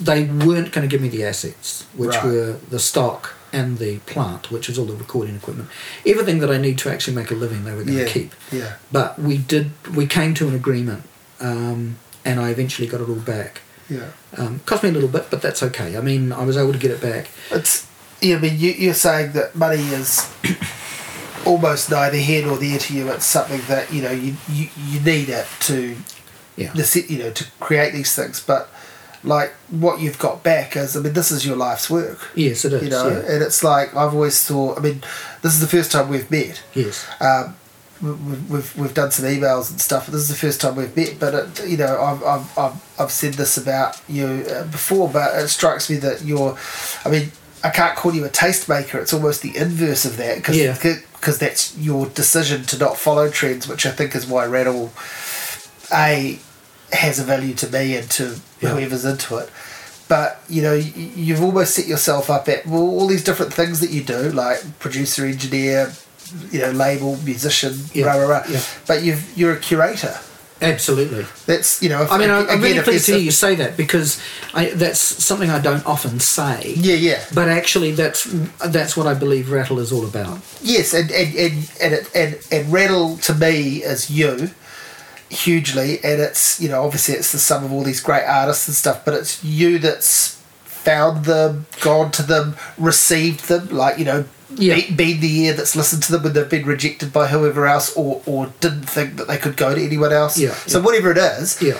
They weren't going to give me the assets, which Right. were the stock and the plant, which is all the recording equipment. Everything that I need to actually make a living, they were going Yeah. to keep. Yeah. But we did. We came to an agreement, um, and I eventually got it all back. Yeah. Um, cost me a little bit, but that's okay. I mean, I was able to get it back. It's yeah. Mean, you, you're saying that money is <coughs> almost neither here nor there to you. It's something that you know you you, you need it to Yeah. the you know to create these things. But like what you've got back is, I mean, this is your life's work. Yes, it is. You know, yeah. and it's like I've always thought. I mean, this is the first time we've met. Yes. Um, we- we've, we've, we've done some emails and stuff. This is the first time we've met, but it, you know, I've, I've, I've, I've said this about you uh, before, but it strikes me that you're, I mean, I can't call you a tastemaker. It's almost the inverse of that because Yeah. because that's your decision to not follow trends, which I think is why Rattle a has a value to me and to Yeah. whoever's into it. But you know, you've almost set yourself up at well, all these different things that you do, like producer, engineer, you know, label, musician, Yeah, rah rah rah. yeah. But you've you're a curator. Absolutely. That's you know. If, I mean, I, again, I'm really if pleased to hear you say that because I, that's something I don't often say. Yeah, yeah. But actually, that's that's what I believe rattle is all about. Yes, and and and and, it, and and rattle to me is you hugely, and it's you know obviously it's the sum of all these great artists and stuff, but it's you that's found them, gone to them, received them, like you know. Yeah. Be, been the ear that's listened to them when they've been rejected by whoever else, or, or didn't think that they could go to anyone else. Yeah, So yeah. whatever it is, Yeah.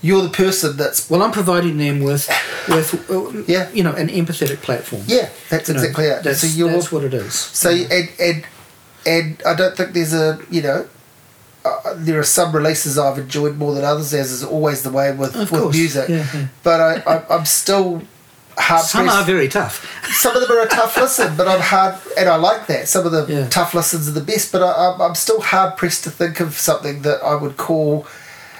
you're the person that's Well, I'm providing them with with uh, Yeah. you know an empathetic platform. yeah. That's You know, exactly it. That's, so you're that's what it is. So and and and I don't think there's a you know. Uh, there are some releases I've enjoyed more than others, as is always the way with, Of with course, music. yeah, yeah. But I, I'm still hard Some pressed. are very tough. some of them are a tough listen, but I'm hard, and I like that. Some of the Yeah. tough listens are the best, but I, I'm, I'm still hard pressed to think of something that I would call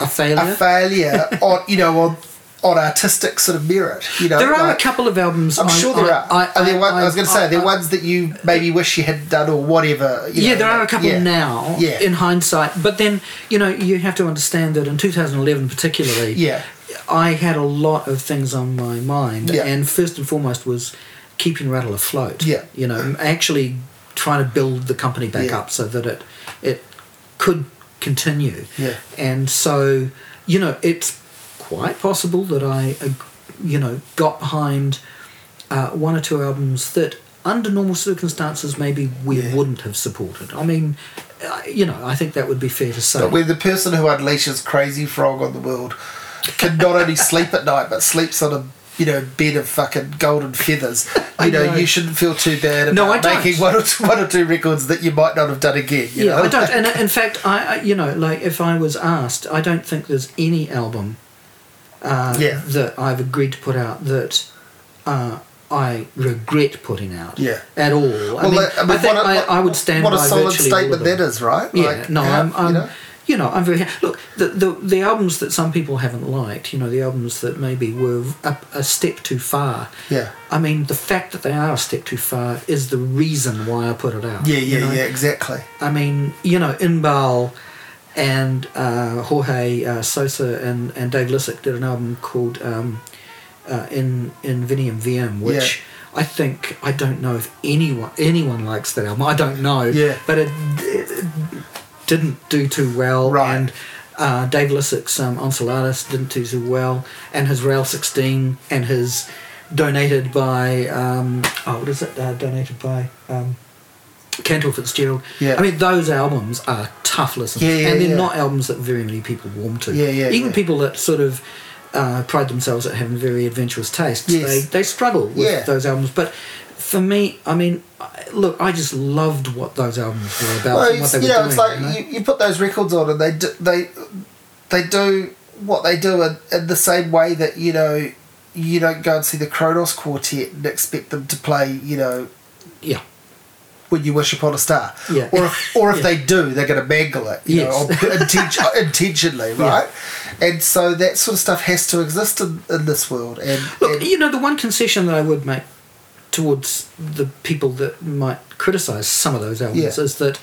A failure. a failure on, you know, on on artistic sort of merit. You know, there are like- a couple of albums. I'm I- sure there I- are. I, are there one, I, was going to say, there are ones that you maybe wish you had done or whatever. you yeah, know, there are a couple yeah. now Yeah. in hindsight. But then, you know, you have to understand that in 2011 particularly, Yeah. I had a lot of things on my mind. Yeah. And first and foremost was keeping Rattle afloat. Yeah. You know, actually trying to build the company back Yeah. up so that it, it could continue. Yeah. And so, you know, it's quite possible that I, uh, you know, got behind uh, one or two albums that, under normal circumstances, maybe we Yeah. wouldn't have supported. I mean, uh, you know, I think that would be fair to say. But we're the person who unleashes Crazy Frog on the world can not only sleep at night but sleeps on a you know bed of fucking golden feathers, you I know, know. you shouldn't feel too bad about No, I don't. making one or two, one or two records that you might not have done again. You yeah, know? I don't. And uh, in <laughs> fact, I, you know, like if I was asked, I don't think there's any album uh, Yeah. that I've agreed to put out that uh, I regret putting out. Yeah. At all. I Well, mean, that- I mean, think what a- I, I would stand what a solid virtually all of statement that is, right? Yeah, Like, no, I'm, I'm you know? you know, I'm very happy. Look, the, the the albums that some people haven't liked, you know, the albums that maybe were a, a step too far. Yeah. I mean, the fact that they are a step too far is the reason why I put it out. Yeah, you yeah, know? yeah, exactly. I mean, you know, Inbal and uh, Jorge uh, Sosa and, and Dave Lisik did an album called um, uh, In In Vinium VM, which I think I don't know if anyone anyone likes that album. I don't know. Yeah. But it, it didn't do too well. Right. And uh, Dave Lisik's um, Enceladus didn't do too well, and his Rail 16 and his donated by um, oh what is it uh, donated by um, Cantor Fitzgerald. Yeah. I mean those albums are tough listens, Yeah, yeah, and they're yeah. not albums that very many people warm to. Yeah, yeah, Even yeah. people that sort of uh, pride themselves at having very adventurous tastes, Yes. they they struggle with those albums. But for me, I mean, look, I just loved what those albums were about Well, and what they were you know, doing. it's like you know? you, you put those records on and they do, they they do what they do in, in the same way that you know you don't go and see the Kronos Quartet and expect them to play you know yeah. When you wish upon a star. Yeah. Or if, or if <laughs> Yeah. they do, they're going to mangle it. You Yes. know, inten- <laughs> intentionally, Yeah. right? And so that sort of stuff has to exist in, in this world. And, Look, and you know, the one concession that I would make towards the people that might criticise some of those albums Yeah. is that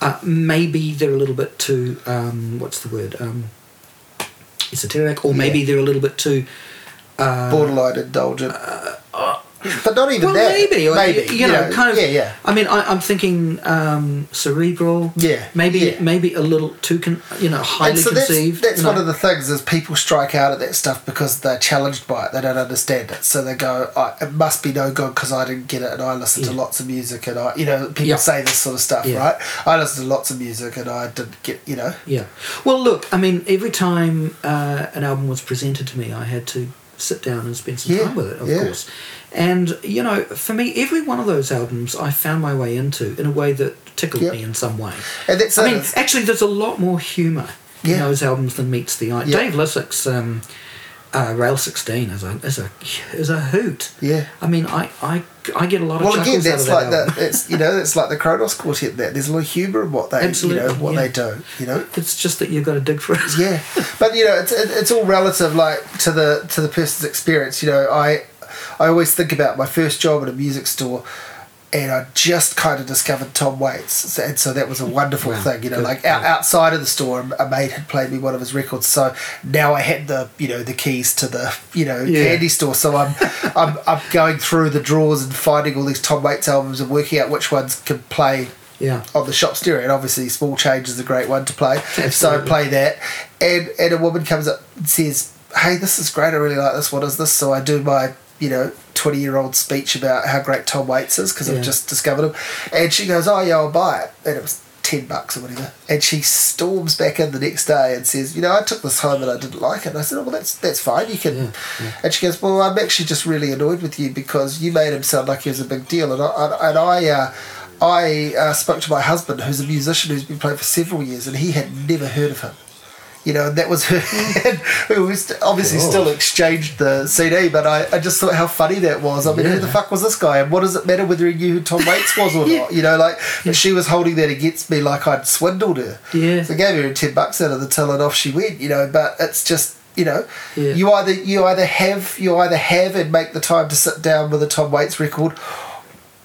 uh, maybe they're a little bit too, um, what's the word, um, esoteric, or maybe Yeah. they're a little bit too. Uh, borderline indulgent. But not even well, that. maybe, or, maybe you, know, kind of. Yeah, yeah. I mean, I, I'm thinking um, cerebral. Yeah, Maybe, yeah. maybe a little too, con- you know, highly so that's, conceived. that's you know. one of the things is people strike out at that stuff because they're challenged by it. They don't understand it, so they go, I, "It must be no good because I didn't get it." And I listen to lots of music, and I, you know, people Yeah. say this sort of stuff, Yeah. right? I listen to lots of music, and I didn't get, you know, Yeah. Well, look, I mean, every time uh, an album was presented to me, I had to sit down and spend some Yeah, time with it, of yeah. course. And, you know, for me, every one of those albums I found my way into in a way that tickled Yep. me in some way. and that's I it. mean, actually, there's a lot more humour in those albums than meets the eye. Yeah. Dave Lisik's um, uh, Rail 16 is a, is, a, is a hoot. yeah. I mean, I, I, I get a lot of Well, chuckles again, out that's of that like album. the it's you know it's like the Kronos Quartet. That there's a lot of humour in what they Absolutely, you know what yeah. they do. You know, It's just that you've got to dig for it. yeah but you know it's it, it's all relative like to the to the person's experience you know i i always think about my first job at a music store and I just kind of discovered Tom Waits, and so that was a wonderful Wow. thing. You know, Good. like out, outside of the store, a mate had played me one of his records, so now I had the you know the keys to the you know Yeah. candy store. So I'm <laughs> I'm I'm going through the drawers and finding all these Tom Waits albums and working out which ones can play Yeah. on the shop stereo. And obviously, Small Change is a great one to play. So I play that, and and a woman comes up and says, "Hey, this is great. I really like this. What is this?" So I do my you know twenty year old speech about how great Tom Waits is because Yeah. I've just discovered him, and she goes, "Oh yeah, I'll buy it," and it was. 10 bucks or whatever and she storms back in the next day and says you know I took this home and I didn't like it and I said oh well that's that's fine you can and she goes well I'm actually just really annoyed with you because you made him sound like he was a big deal and I, and I uh, I uh, spoke to my husband, who's a musician who's been playing for several years, and he had never heard of him. You know, and that was <laughs> her. we obviously Oh. still exchanged the CD, but I, I just thought how funny that was. I mean, who the fuck was this guy? And what does it matter whether he knew who Tom Waits was or <laughs> not? You know, like, but she was holding that against me like I'd swindled her. Yeah. So I gave her 10 bucks out of the till and off she went, you know, but it's just. You know, Yeah. you either you either have you either have and make the time to sit down with a Tom Waits record,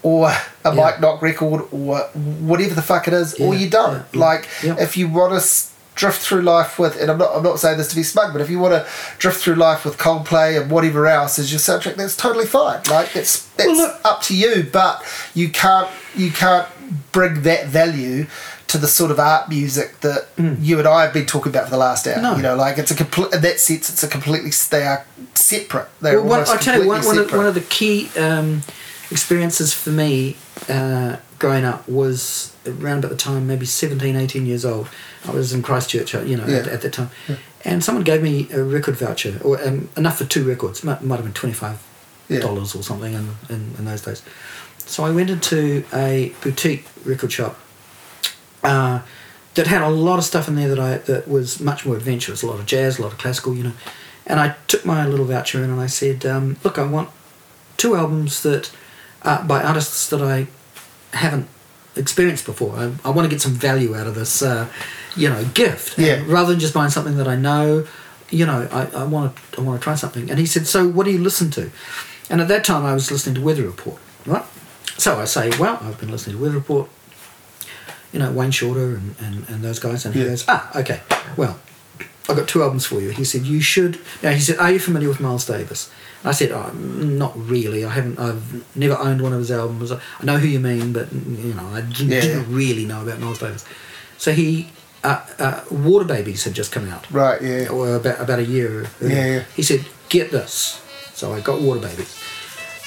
or a Yeah. Mike Nock record or whatever the fuck it is, or you don't. yeah, yeah. Like Yeah. if you want to drift through life with, and I'm not I'm not saying this to be smug, but if you want to drift through life with Coldplay and whatever else is your soundtrack, that's totally fine. Like it's that's Well, look- up to you, but you can't you can't bring that value. To the sort of art music that you and I have been talking about for the last hour, Mm. No. you know, like it's a complete. In that sense, it's a completely. They are separate. They're Well, one, almost I tell you, one, one, of, one of the key um, experiences for me uh, growing up was around about the time, maybe 17, 18 years old. I was in Christchurch, uh, you know, at, Yeah. at that time. And someone gave me a record voucher, or um, enough for two records. Might, might have been $25 Yeah. or something in, in, in those days. So I went into a boutique record shop uh, that had a lot of stuff in there that I that was much more adventurous, a lot of jazz, a lot of classical, you know. And I took my little voucher in and I said, um, "Look, I want two albums that uh, by artists that I haven't experienced before. I, I want to get some value out of this, uh, you know, gift. And Yeah. rather than just buying something that I know, you know, I, I want to I want to try something." And he said, "So what do you listen to?" And at that time, I was listening to Weather Report, right? So I say, "Well, I've been listening to Weather Report." you know, Wayne Shorter and, and, and those guys. And he goes, ah, okay, well, I've got two albums for you. He said, you should. Now, he said, are you familiar with Miles Davis? I said, oh, not really. I haven't, I've never owned one of his albums. I know who you mean, but, you know, I didn't, Yeah. didn't really know about Miles Davis. So he, uh, uh, Water Babies had just come out. right, yeah, Or about, about a year. earlier. Yeah, yeah. He said, get this. So I got Water Babies.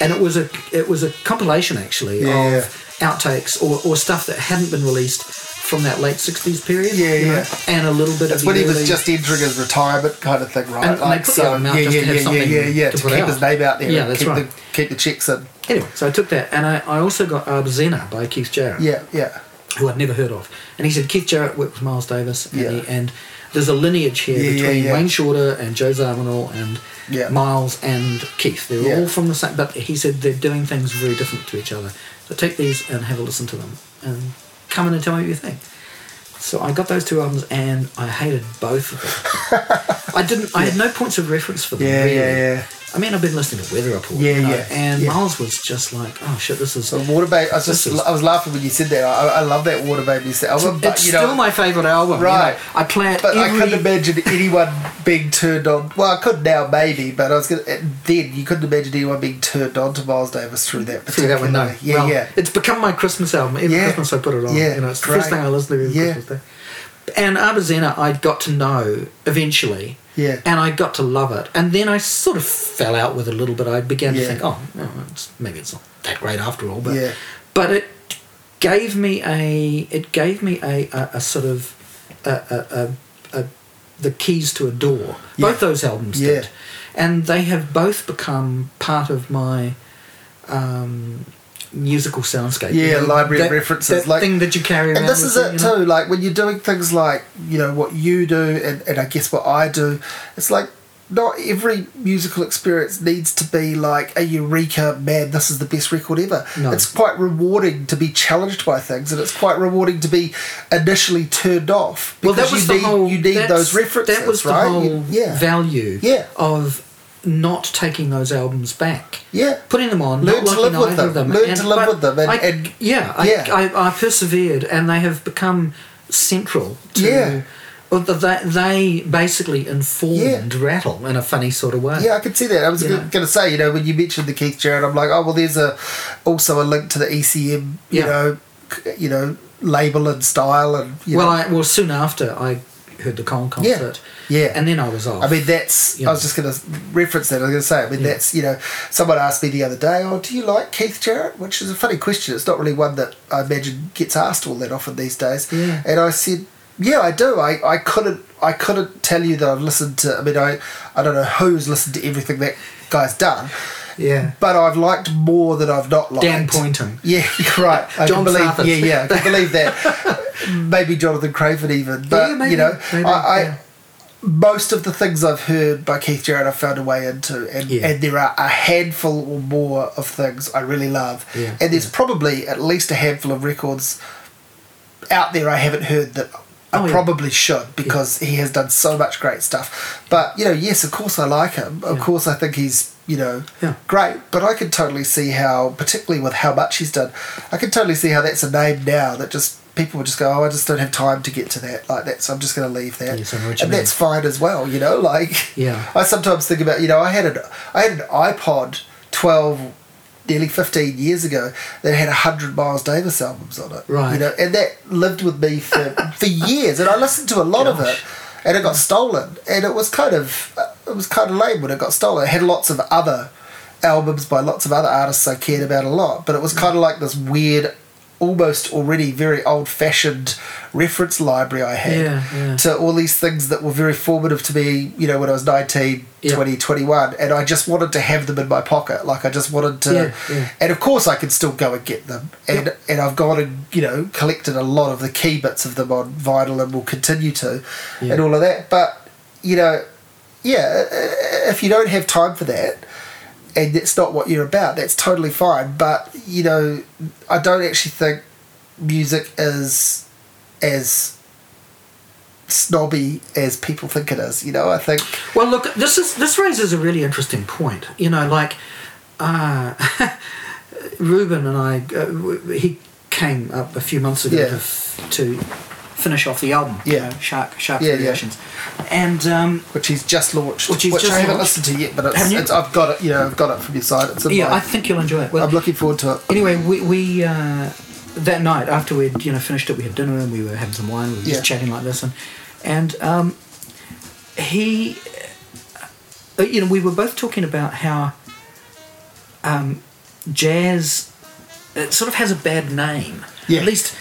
And it was a it was a compilation actually Yeah, of outtakes or, or stuff that hadn't been released from that late sixties period. Yeah, you know, yeah. and a little bit It's of when he was just entering his retirement kind of thing, right? And- and they put album out yeah, just yeah, to have yeah, yeah, something yeah, yeah, to to, keep out. his name out there. Yeah, and that's keep right. The, keep the checks in. Anyway, so I took that, and I, I also got uh, Arbour Zena by Keith Jarrett, Yeah, yeah, who I'd never heard of. And he said Keith Jarrett worked with Miles Davis, and, Yeah. he, and there's a lineage here Yeah, yeah, between yeah. Wayne Shorter and Joe Zawinul and Yeah. Miles and Keith. They're Yeah. all from the same, but he said they're doing things very different to each other. So take these and have a listen to them, and come in and tell me what you think. So I got those two albums, and I hated both of them. <laughs> I didn't. I had no points of reference for them. Yeah, really. yeah, yeah. I mean, I've been listening to Weather Report. Yeah, you know, yeah, And yeah. Miles was just like, oh shit, this is. So water baby, I was just is- I was laughing when you said that. I, I love that water baby album, but it's you still my favourite album. you Right. know. I play it But I couldn't imagine anyone being turned on. Well, I could now, maybe, but I was gonna. Then you couldn't imagine anyone being turned on to Miles Davis through that. See that one? No. particular- Yeah, Well, yeah. It's become my Christmas album. Every Yeah. Christmas I put it on. Yeah, You know, it's the great. first thing I listen to every Yeah. Christmas day. And Arbour Zena I got to know eventually. Yeah. And I got to love it. And then I sort of fell out with it a little bit. I began Yeah. to think, oh, no, it's, maybe it's not that great after all. But Yeah. but it gave me a it gave me a, a, a sort of a, a, a, a the keys to a door. Yeah. Both those albums Yeah. did, and they have both become part of my um, musical soundscape. Yeah, library of references, That like- thing that you carry around. And this is you, it you know? too. Like when you're doing things like you know what you do, and, and I guess what I do, it's like not every musical experience needs to be like a eureka. Man, this is the best record ever. No. It's quite rewarding to be challenged by things, and it's quite rewarding to be initially turned off. Well, that was you the need, whole. You need those references, That was the right? whole You- yeah. value. Yeah. Of not taking those albums back. Yeah. Putting them on, Learn not to live with them. them. Learn to live with them and- I, and- yeah, yeah. I, I, I persevered, and they have become central to. Yeah. Well, they, they basically informed Rattle in a funny sort of way. Yeah, I could see that. I was You going to say, you know, when you mentioned the Keith Jarrett, I'm like, oh well, there's a also a link to the ECM, you Yeah. know, you know, label and style, and you well, know, I, well, soon after I heard the Köln Concert, yeah. yeah. and then I was off. I mean, that's. Yeah. I was just going to reference that. I was going to say. I mean, Yeah. that's. You know, someone asked me the other day, "Oh, do you like Keith Jarrett?" Which is a funny question. It's not really one that I imagine gets asked all that often these days. Yeah. And I said, "Yeah, I do. I, I couldn't. I couldn't tell you that I've listened to. I mean, I I don't know who's listened to everything that guy's done, yeah, but I've liked more that I've not liked. Dan Poynton. Yeah, <laughs> you're right. I John can believe. Yeah, yeah, I can believe that. <laughs> maybe Jonathan Crayford even, but Yeah, maybe, you know, maybe, I, I yeah. most of the things I've heard by Keith Jarrett, I've found a way into, and Yeah. and there are a handful or more of things I really love, Yeah, and there's yeah. probably at least a handful of records out there I haven't heard that. I Oh, probably should because he has done so much great stuff. But you know, yes, of course I like him. Of course I think he's you know Yeah. great. But I could totally see how, particularly with how much he's done, I could totally see how that's a name now that just people would just go, oh, I just don't have time to get to that like that, so I'm just going to leave that, Yes, I know what you and mean. that's fine as well. You know, <laughs> like Yeah. I sometimes think about you know I had an I had an iPod twelve. Nearly fifteen years ago, that had hundred Miles Davis albums on it. Right. You know, and that lived with me for for years, and I listened to a lot of it, and it got stolen, and it was kind of it was kind of lame when it got stolen. It had lots of other albums by lots of other artists I cared about a lot, but it was kind of like this weird, almost already very old fashioned reference library I had Yeah, yeah. to all these things that were very formative to me, you know, when I was 19, Yeah. 20, 21, and I just wanted to have them in my pocket. Like I just wanted to, Yeah, and of course I can still go and get them, and and I've gone and you know collected a lot of the key bits of them on vinyl and will continue to, and all of that. But you know, yeah, if you don't have time for that, and it's not what you're about, that's totally fine. But you know, I don't actually think music is as snobby as people think it is. You know, I think Well, look, this is this raises a really interesting point. You know, like uh, <laughs> Ruben and I, uh, he came up a few months ago Yeah. to, to finish off the album. you Yeah. know, Shark Shark Yeah, yeah. Creations, and um, which he's just launched, Which he's just I haven't launched. listened to yet, but it's, it's I've got it. You know, I've got it from your side. It's yeah, my, I think you'll enjoy it. Well, I'm looking forward to it. anyway, we, we uh, that night after we'd you know finished it, we had dinner and we were having some wine. We were Yeah. just chatting like this, and and um, he, uh, you know, we were both talking about how um, jazz it sort of has a bad name. Yeah. At least.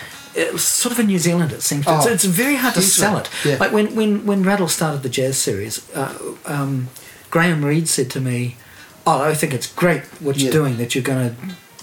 Sort of in New Zealand, it seems. Oh, it's, it's very hard to sell it. Yeah. Like when, when, when Rattle started the jazz series, uh, um, Graham Reid said to me, "Oh, I think it's great what you're Yeah. doing. That you're going to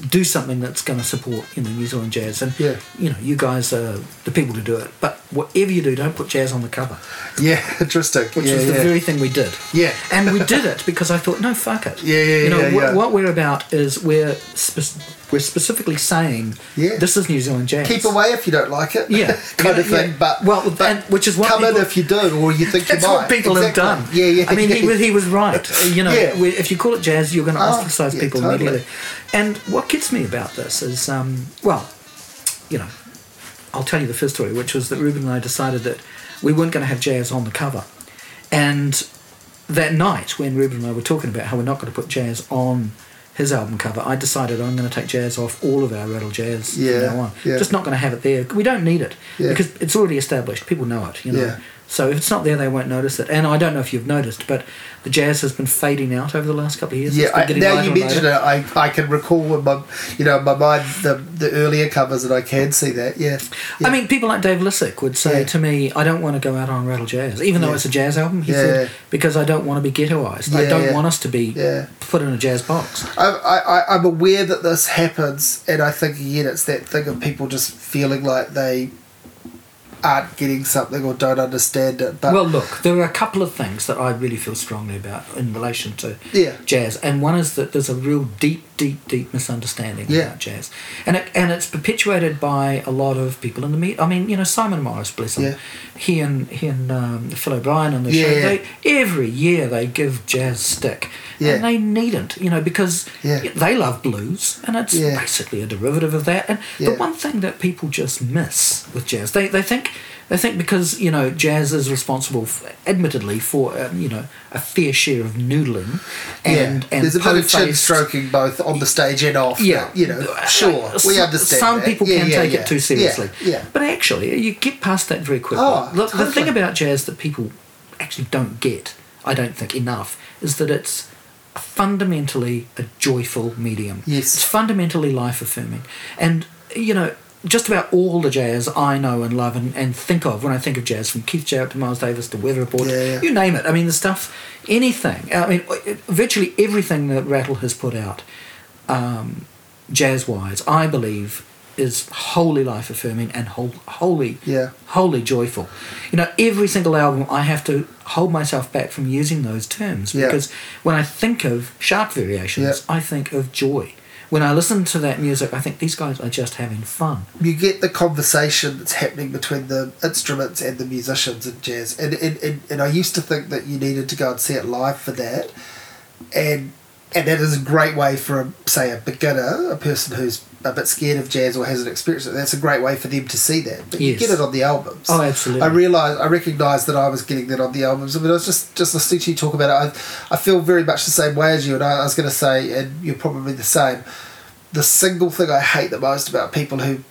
do something that's going to support you know New Zealand jazz, and Yeah. you know you guys are the people to do it. But whatever you do, don't put jazz on the cover, Yeah, <laughs> interesting. which yeah, was the very thing we did. Yeah. and we did it because I thought, no, fuck it. <laughs> Yeah, yeah, You know yeah, wh- yeah. what we're about is we're spe- we're specifically saying Yeah. this is New Zealand jazz. Keep away if you don't like it. Yeah. <laughs> kind of thing. yeah. But Well, but and- which is what come in if you do, or you think That's you might. what people Exactly. have done. Yeah, yeah. I mean, he was he was right. <laughs> You know, Yeah. if you call it jazz, you're going to Oh, ostracize people totally. immediately. And what gets me about this is, um, well, you know, I'll tell you the first story, which was that Ruben and I decided that we weren't going to have jazz on the cover, and that night when Ruben and I were talking about how we're not going to put jazz on his album cover, I decided I'm going to take jazz off all of our Rattle Jazz Yeah, from now on. yeah. Just not going to have it there. We don't need it Yeah. because it's already established. People know it. You know. So if it's not there, they won't notice it. And I don't know if you've noticed, but the jazz has been fading out over the last couple of years. Yeah, I, now you mentioned it, I, I can recall in my, you know, my mind the the earlier covers, and I can see that. Yeah, yeah. I mean, people like Dave Lisik would say Yeah. to me, "I don't want to go out on Rattle Jazz, even though Yeah. it's a jazz album." He Yeah. said, "Because I don't want to be ghettoized. I don't want us to be Yeah. put in a jazz box." I, I- I'm aware that this happens, and I think again it's that thing of people just feeling like they aren't getting something or don't understand it. But well, look, there are a couple of things that I really feel strongly about in relation to Yeah. jazz, and one is that there's a real deep deep, deep misunderstanding Yeah. about jazz, and it, and it's perpetuated by a lot of people in the media. I mean, you know, Simon Morris, bless him, Yeah. he and he and um, Phil O'Brien on the Yeah, show. yeah. They every year they give jazz stick, Yeah. and they needn't, you know, because Yeah. they love blues, and it's Yeah. basically a derivative of that. And the one thing that people just miss with jazz, they they think. They think because you know jazz is responsible, f admittedly, for um, you know a fair share of noodling, and yeah. and There's a bit of chin stroking both on the stage and off. yeah, but, you know, sure, Uh, we understand. Some that. people Yeah, can yeah, take it too seriously. Yeah. But actually, you get past that very quickly. Oh, the, the thing about jazz that people actually don't get, I don't think enough, is that it's fundamentally a joyful medium. Yes. It's fundamentally life affirming. And, you know, just about all the jazz I know and love and, and think of when I think of jazz, from Keith Jarrett to Miles Davis to Weather Report, Yeah, yeah. you name it. I mean, the stuff, anything. I mean, virtually everything that Rattle has put out um, jazz wise, I believe is wholly life affirming and whole, wholly, Yeah. wholly joyful. You know, every single album I have to hold myself back from using those terms Yeah. because when I think of sharp variations, Yeah. I think of joy. When I listen to that music, I think these guys are just having fun. you get the conversation that's happening between the instruments and the musicians in jazz. And, and, and, and I used to think that you needed to go and see it live for that. And and that is a great way for, a, say, a beginner, a person who's a bit scared of jazz or hasn't experienced it. That's a great way for them to see that. But you get it on the albums. Oh, absolutely. I realised, I recognised that I was getting that on the albums. I mean, I was just, just listening to you talk about it. I, I feel very much the same way as you. And I, I was going to say, and you're probably the same, the single thing I hate the most about people who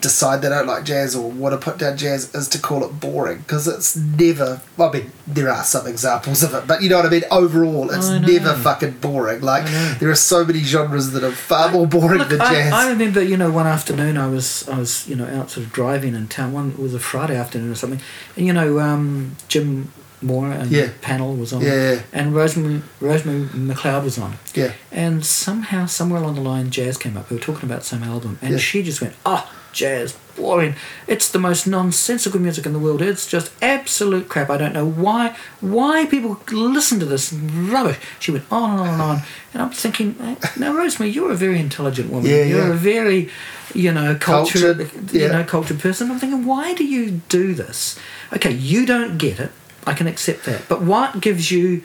decide they don't like jazz or want to put down jazz is to call it boring because it's never. I mean, there are some examples of it, but you know what I mean. Overall, it's never fucking boring. Like there are so many genres that are far more boring Look, than I, jazz. I remember, you know, one afternoon I was, I was, you know, out sort of driving in town. One it was a Friday afternoon or something, and you know, um, Jim Mora and Yeah. the panel was on, Yeah, yeah. and Rosemary Rosemary McLeod was on, yeah, and somehow somewhere along the line, jazz came up. We were talking about some album, and Yeah. she just went, "Oh, jazz, boring. It's the most nonsensical music in the world. It's just absolute crap. I don't know why why people listen to this rubbish." She went on and on and on, and I'm thinking, "Now, Rosemary, you're a very intelligent woman. Yeah, you're yeah. a very, you know, cultured, Cultured, you know, cultured person." I'm thinking, "Why do you do this?" Okay, you don't get it. I can accept that, but what gives you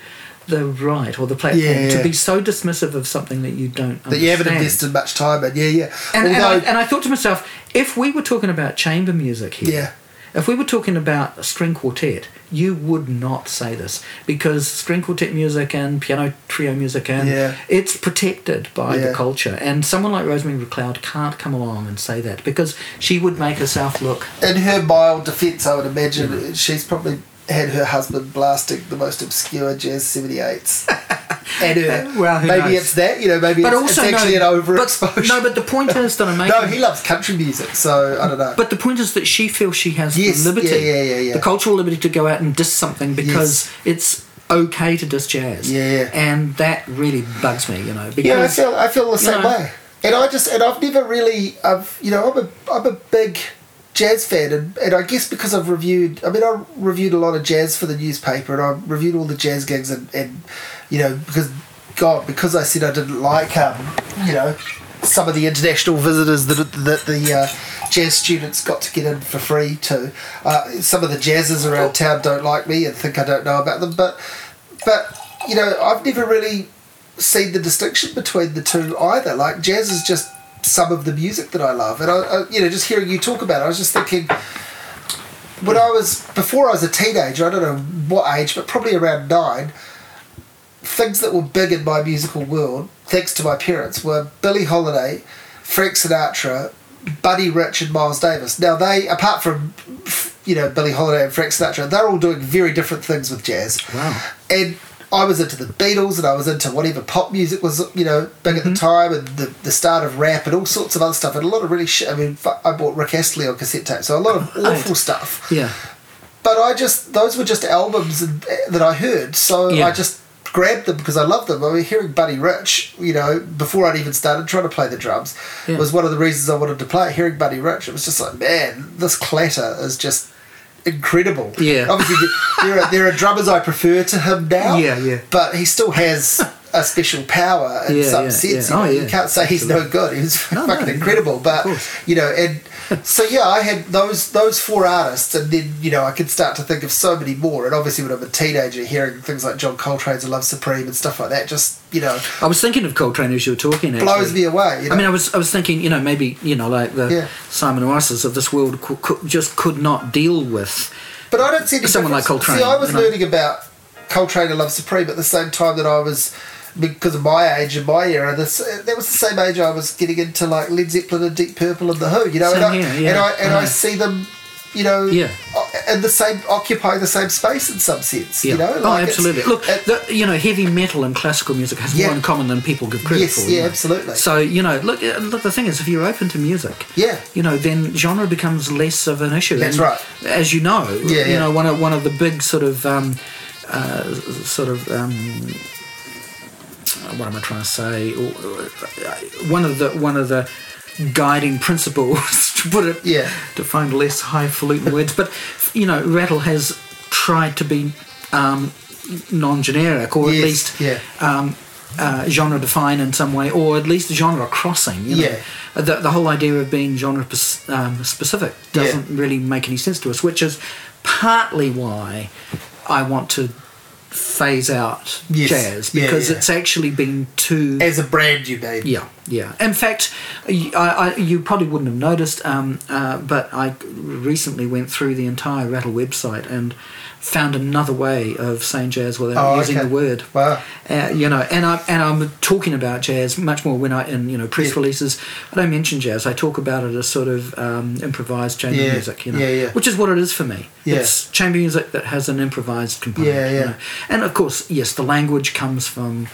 the right or the platform Yeah. to be so dismissive of something that you don't that you haven't invested much time in. Yeah, yeah. And, and, I, and I thought to myself, if we were talking about chamber music here, Yeah. if we were talking about a string quartet, you would not say this because string quartet music and piano trio music and Yeah. it's protected by Yeah. the culture. And someone like Rosemary McLeod can't come along and say that because she would make herself look. in her mild defence, I would imagine she's probably had her husband blasting the most obscure jazz 78s. <laughs> and her. Well, who maybe knows? it's that, you know, maybe But it's, also, it's actually no, an overexposure. But, no, but the point is that I'm making. <laughs> no, he loves country music, so I don't know. But the point is that she feels she has Yes, the liberty, yeah, yeah, yeah, yeah. the cultural liberty to go out and diss something because it's okay to diss jazz. Yeah, yeah. And that really bugs me, you know. Because yeah, I feel I feel the same know. way. And I just and I've never really I've you know I'm a I'm a big jazz fan and, and I guess because I've reviewed I mean I reviewed a lot of jazz for the newspaper and I reviewed all the jazz gigs and, and you know because God because I said I didn't like um you know some of the international visitors that that the uh, jazz students got to get in for free to uh, some of the jazzers around town don't like me and think I don't know about them but but you know I've never really seen the distinction between the two either. Like jazz is just some of the music that I love, and I, I you know just hearing you talk about it, I was just thinking when I was before I was a teenager, I don't know what age, but probably around nine. Things that were big in my musical world, thanks to my parents, were Billie Holiday, Frank Sinatra, Buddy Rich, and Miles Davis. Now they, apart from you know Billie Holiday and Frank Sinatra, they're all doing very different things with jazz Wow. and I was into the Beatles and I was into whatever pop music was you know big Mm-hmm. at the time and the, the start of rap and all sorts of other stuff and a lot of really shit. I mean, I bought Rick Astley on cassette tape, so a lot of Right. <laughs> awful stuff. Yeah. But I just those were just albums that I heard, so Yeah. I just grabbed them because I loved them. I mean, hearing Buddy Rich, you know, before I'd even started trying to play the drums, Yeah. was one of the reasons I wanted to play. it. Hearing Buddy Rich, it was just like, man, this clatter is just incredible. Yeah. Obviously, there are there are drummers I prefer to him now. Yeah, yeah. But he still has <laughs> a special power in Yeah, some yeah, sense. yeah. You, Oh, know? you can't say he's no good. He was No, fucking no, incredible. But you know, and <laughs> so yeah, I had those those four artists, and then you know I could start to think of so many more. And obviously, when I'm a teenager, hearing things like John Coltrane's and "Love Supreme" and stuff like that, just you know, I was thinking of Coltrane as you were talking. Actually. blows me away. You know? I mean, I was I was thinking, you know, maybe you know, like the Yeah. Simon Rices of this world just could not deal with. But I don't see Someone like. Coltrane, See, I was know. learning about Coltrane and Love Supreme at the same time that I was, because of my age and my era. This that was the same age I was getting into like Led Zeppelin and Deep Purple and the Who. You know, and, I, here, yeah, and I and I see them. You know, Yeah. in the same occupying the same space in some sense. Yeah. You know, oh, Like, it's- absolutely. Look, it- the, you know, heavy metal and classical music has Yeah. more in common than people give credit Yes, for. yeah, know. absolutely. So you know, look, uh, look. The thing is, if you're open to music, Yeah. you know, then genre becomes less of an issue. That's And right. As you know, Yeah, you know, one of one of the big sort of um, uh, sort of um, what am I trying to say? Uh, One of the one of the guiding principles <laughs> to put it Yeah. to find less highfalutin words, but you know, Rattle has tried to be um, non-generic, or Yes, at least yeah. um, uh, genre defined in some way, or at least genre crossing. You know? Yeah. The, the whole idea of being genre um, specific doesn't really make any sense to us, which is partly why I want to phase out Yes. jazz because yeah. it's actually been too as a brand, you mean? yeah, yeah. In fact, I, I- you probably wouldn't have noticed, um, uh, but I recently went through the entire Rattle website and found another way of saying jazz without Oh, using okay. the word. Wow. Uh, you know, and I and I'm talking about jazz much more when I in you know press Yeah. releases. I don't mention jazz. I talk about it as sort of um, improvised chamber Yeah, music. You know, yeah, which is what it is for me. It's chamber music that has an improvised component. Yeah, you yeah. know. And of course, yes, the language comes from.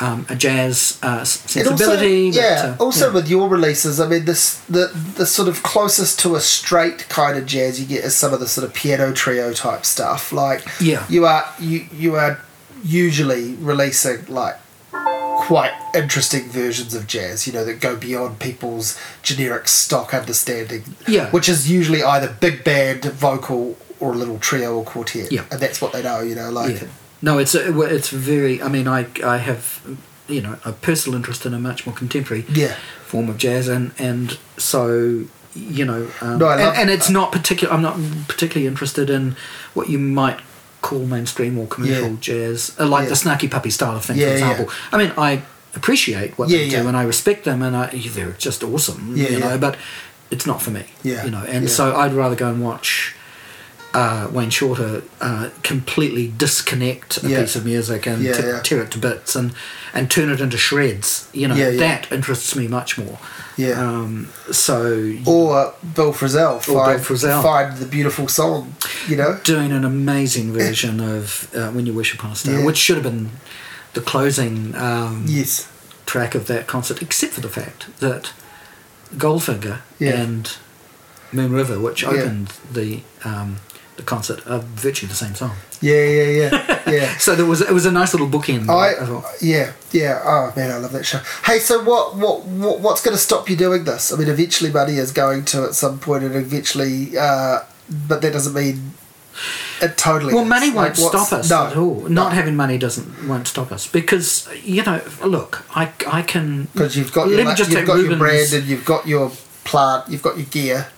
Um, a jazz uh, s- And also, sensibility. but, yeah. uh, also yeah. with your releases, I mean, this the the sort of closest to a straight kind of jazz you get is some of the sort of piano trio type stuff. Like, Yeah. you are you you are usually releasing like quite interesting versions of jazz. You know that go beyond people's generic stock understanding. Yeah. which is usually either big band vocal or a little trio or quartet. Yeah. and that's what they know. You know, like. Yeah. No, it's a, it's very. I mean, I I have you know a personal interest in a much more contemporary Yeah. form of jazz, and and so you know, um, No, I and, and it's not particular. I'm not particularly interested in what you might call mainstream or commercial Yeah. jazz, uh, like Yeah. the snarky puppy style of thing, for example. I mean, I appreciate what they do, and I respect them, and I, they're just awesome. You know, but it's not for me. Yeah, you know, and so I'd rather go and watch uh, Wayne Shorter uh, completely disconnect a Yeah. piece of music and Yeah, t- yeah. tear it to bits and, and turn it into shreds. You know, that interests me much more. Yeah. Um, so or Bill Frisell Or Bill find, find the beautiful song, you know. doing an amazing version of uh, When You Wish Upon a Star, which should have been the closing um, Yes, track of that concert, except for the fact that Goldfinger and Moon River, which opened the um, the concert, are virtually the same song. yeah, yeah, yeah, <laughs> yeah. So there was it was a nice little bookend. I well. yeah yeah oh man I love that show. Hey, so what what, what what's going to stop you doing this? I mean, eventually money is going to at some point, and eventually, uh, but that doesn't mean it totally. Well, is. money won't what's- stop us no, at all. no. Not having money doesn't won't stop us because you know. Look, I I can because you've got Let your me just you've take got your brand and you've got your plant, you've got your gear.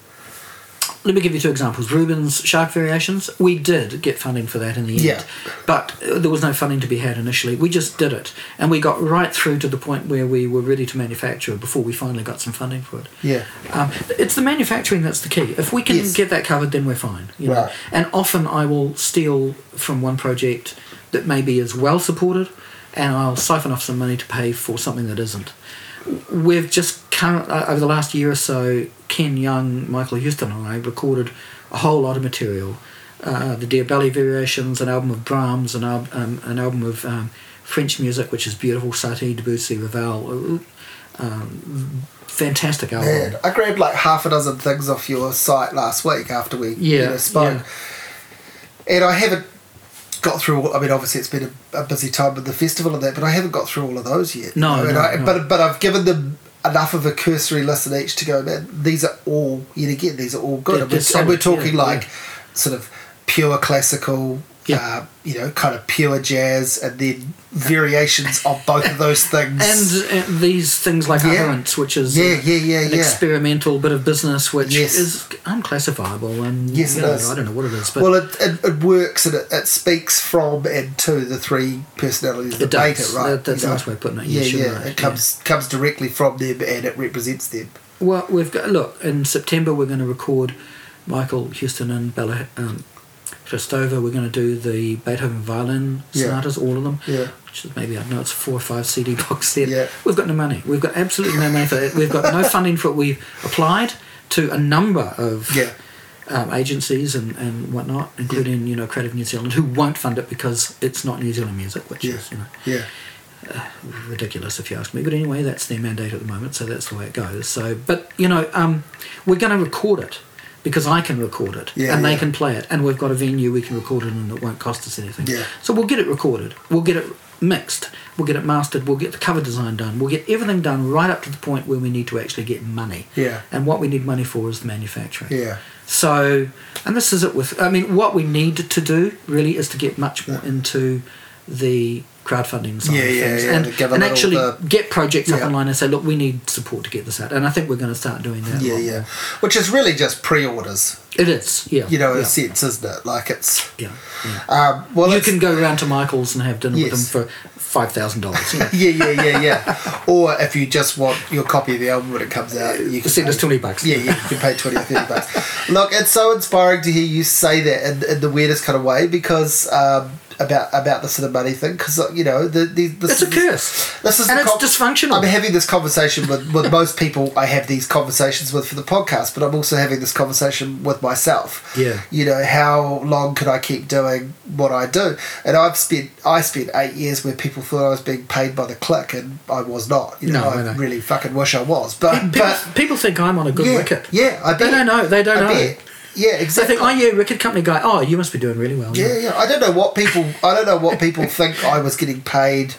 Let me give you two examples. Rubens Shark Variations. We did get funding for that in the end, Yeah. but uh, there was no funding to be had initially. We just did it, and we got right through to the point where we were ready to manufacture before we finally got some funding for it. Yeah. Um, it's the manufacturing that's the key. If we can Yes. get that covered, then we're fine. You know? Right. And often I will steal from one project that maybe is well supported, and I'll siphon off some money to pay for something that isn't. We've just current uh, over the last year or so, Ken Young, Michael Houstoun, and I recorded a whole lot of material. Uh, the Diabelli Variations, an album of Brahms, an, al- um, an album of um, French music, which is beautiful, Satie, Debussy, Ravel. uh, Um, fantastic album. Man, I grabbed like half a dozen things off your site last week after we you Yeah, know, spoke, yeah. and I haven't got through. all- I mean, obviously it's been a, a busy time with the festival and that, but I haven't got through all of those yet. you No, know, no, I, no. but but I've given them enough of a cursory listen each to go. Man, these are all yet again. These are all good, They're- and, we're, and we're talking yeah, like yeah. sort of pure classical. Yeah. Uh, you know, kind of pure jazz, and then variations of both of those things. And, and these things like yeah. utterance, which is yeah, a, yeah, yeah, an yeah. experimental bit of business, which yes. is unclassifiable. And yes, you know, I don't know what it is, but well, it, it, it works and it, it, speaks from and to the three personalities that make it. Right, that, that's a nice way of putting it. Yeah, yes, yeah. Right. It comes yeah. comes directly from them and it represents them. Well, we've got look in September. We're going to record Michael Houstoun and Bella um, Hristova. We're going to do the Beethoven violin sonatas, yeah. all of them. Yeah. Which is maybe I know it's four or five CD <laughs> box set. Yeah. We've got no money. We've got absolutely no money for it. We've got no funding for it. We've applied to a number of yeah. um, agencies and, and whatnot, including you know Creative New Zealand, who won't fund it because it's not New Zealand music, which is you know yeah. uh, ridiculous if you ask me. But anyway, that's their mandate at the moment, so that's the way it goes. So, but you know, um, we're going to record it because I can record it Yeah, and they yeah. can play it, and we've got a venue we can record it, and it won't cost us anything. Yeah. So we'll get it recorded. We'll get it mixed. We'll get it mastered. We'll get the cover design done. We'll get everything done right up to the point where we need to actually get money. Yeah. And what we need money for is the manufacturing. Yeah. So, and this is it with, I mean, what we need to do really is to get much more into the crowdfunding side Yeah, of yeah, things yeah, and, to and actually the- get projects up online and say, look, we need support to get this out. And I think we're going to start doing that. Yeah, yeah. Which is really just pre-orders, It is, yeah. you know, in yeah. a sense, isn't it? Like it's. Yeah, yeah. Um, well, you can go around to Michael's and have dinner Yes. with them for five thousand dollars. Yeah. <laughs> Yeah, yeah, yeah, yeah. or if you just want your copy of the album when it comes out, you can Send us twenty bucks. Yeah, yeah, you can pay 20 or 30 bucks. Look, it's so inspiring to hear you say that in, in the weirdest kind of way because um, about about the sort of money thing because uh, you know the, the this It's a curse. This is And it's dysfunctional. I'm having this conversation with, with most people I have these conversations with for the podcast, but I'm also having this conversation with myself. Yeah. You know, how long could I keep doing what I do? And I've spent I spent eight years where people thought I was being paid by the click, and I was not. You know, No, I I know. really fucking wish I was, but People, but people think I'm on a good yeah, wicket. yeah, I bet. They don't know. They don't I know. bet. Yeah, They exactly. think, oh yeah, record company guy. Oh, you must be doing really well. Yeah, yeah. I don't know what people. I don't know what people think I was getting paid,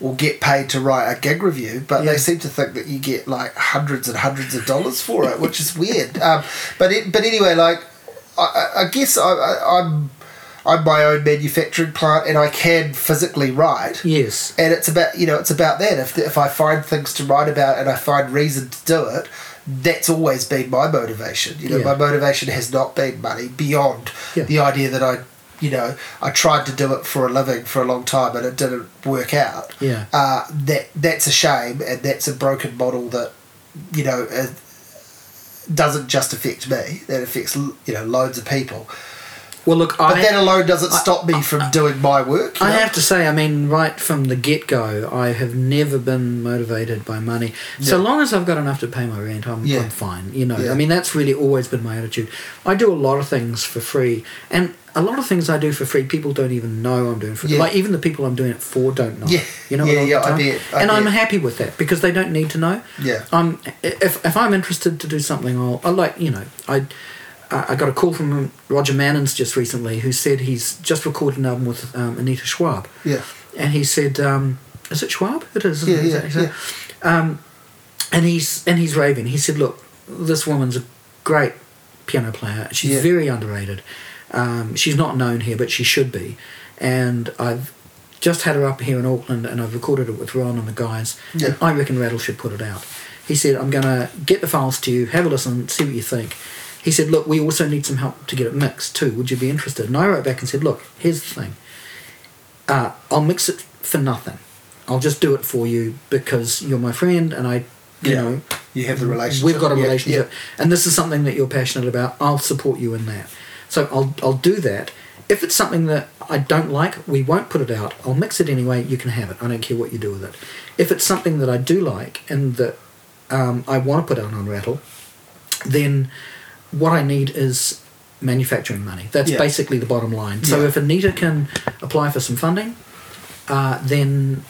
or get paid to write a gig review, but Yeah. they seem to think that you get like hundreds and hundreds of dollars for it, which is weird. Um, but it, but anyway, like I, I- I guess I, I, I'm I'm my own manufacturing plant, and I can physically write. Yes. And it's about you know it's about that. If if I find things to write about and I find reason to do it, that's always been my motivation. You know, Yeah. my motivation has not been money beyond Yeah. the idea that I, you know, I tried to do it for a living for a long time and it didn't work out. Yeah. Uh, that that's a shame and that's a broken model that, you know, uh, doesn't just affect me. That affects you know loads of people. Well, look, But I, that alone doesn't stop me from doing my work. I know? have to say, I mean, right from the get go, I have never been motivated by money. So long as I've got enough to pay my rent, I'm, Yeah. I'm fine. You know, Yeah. I mean, that's really always been my attitude. I do a lot of things for free, and a lot of things I do for free, people don't even know I'm doing for. Yeah. Like even the people I'm doing it for don't know. Yeah. you know. Yeah, a lot of yeah, I bet, I and I'm happy with that because they don't need to know. Yeah. Um, if if I'm interested to do something, I'll, I like you know I. I got a call from Roger Manins just recently, who said he's just recorded an album with um, Anita Schwab, Yeah. and he said, um, "Is it Schwab? It is." isn't Yeah, it? yeah, Um, and he's and he's raving. He said, "Look, this woman's a great piano player. She's Yeah. very underrated. Um, she's not known here, but she should be. And I've just had her up here in Auckland, and I've recorded it with Ron and the guys. Yeah. And I reckon Rattle should put it out." He said, "I'm going to get the files to you, have a listen, see what you think." He said, "Look, we also need some help to get it mixed too. Would you be interested?" And I wrote back and said, "Look, here's the thing." uh, I'll mix it for nothing. I'll just do it for you because you're my friend and I, you Yeah. know, You have the relationship. we've got a Yeah, relationship and this is something that you're passionate about. I'll support you in that. So I'll, I'll do that. If it's something that I don't like, we won't put it out. I'll mix it anyway. You can have it. I don't care what you do with it. If it's something that I do like and that um, I want to put out on Rattle, then what I need is manufacturing money. That's Yeah. basically the bottom line. So Yeah. if Anita can apply for some funding, uh, then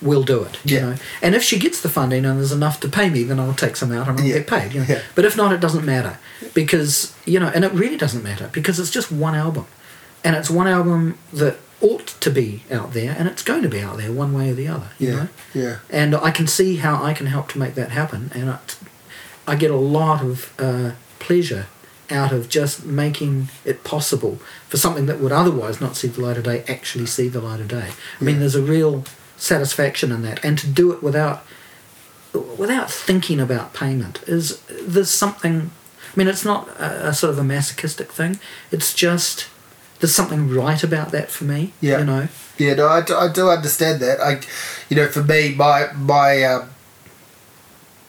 we'll do it. You know, and if she gets the funding and there's enough to pay me, then I'll take some out and I'll Yeah. get paid. You know? Yeah. But if not, it doesn't matter because you know, and it really doesn't matter because it's just one album, and it's one album that ought to be out there, and it's going to be out there one way or the other. You Yeah. know? Yeah. and I can see how I can help to make that happen, and it, I get a lot of uh, pleasure out of just making it possible for something that would otherwise not see the light of day actually see the light of day. I mean, there's a real satisfaction in that, and to do it without without thinking about payment is there's something. I mean, it's not a, a sort of a masochistic thing. It's just there's something right about that for me. Yeah. you know. Yeah, no, I do, I do understand that. I, you know, for me, my my um,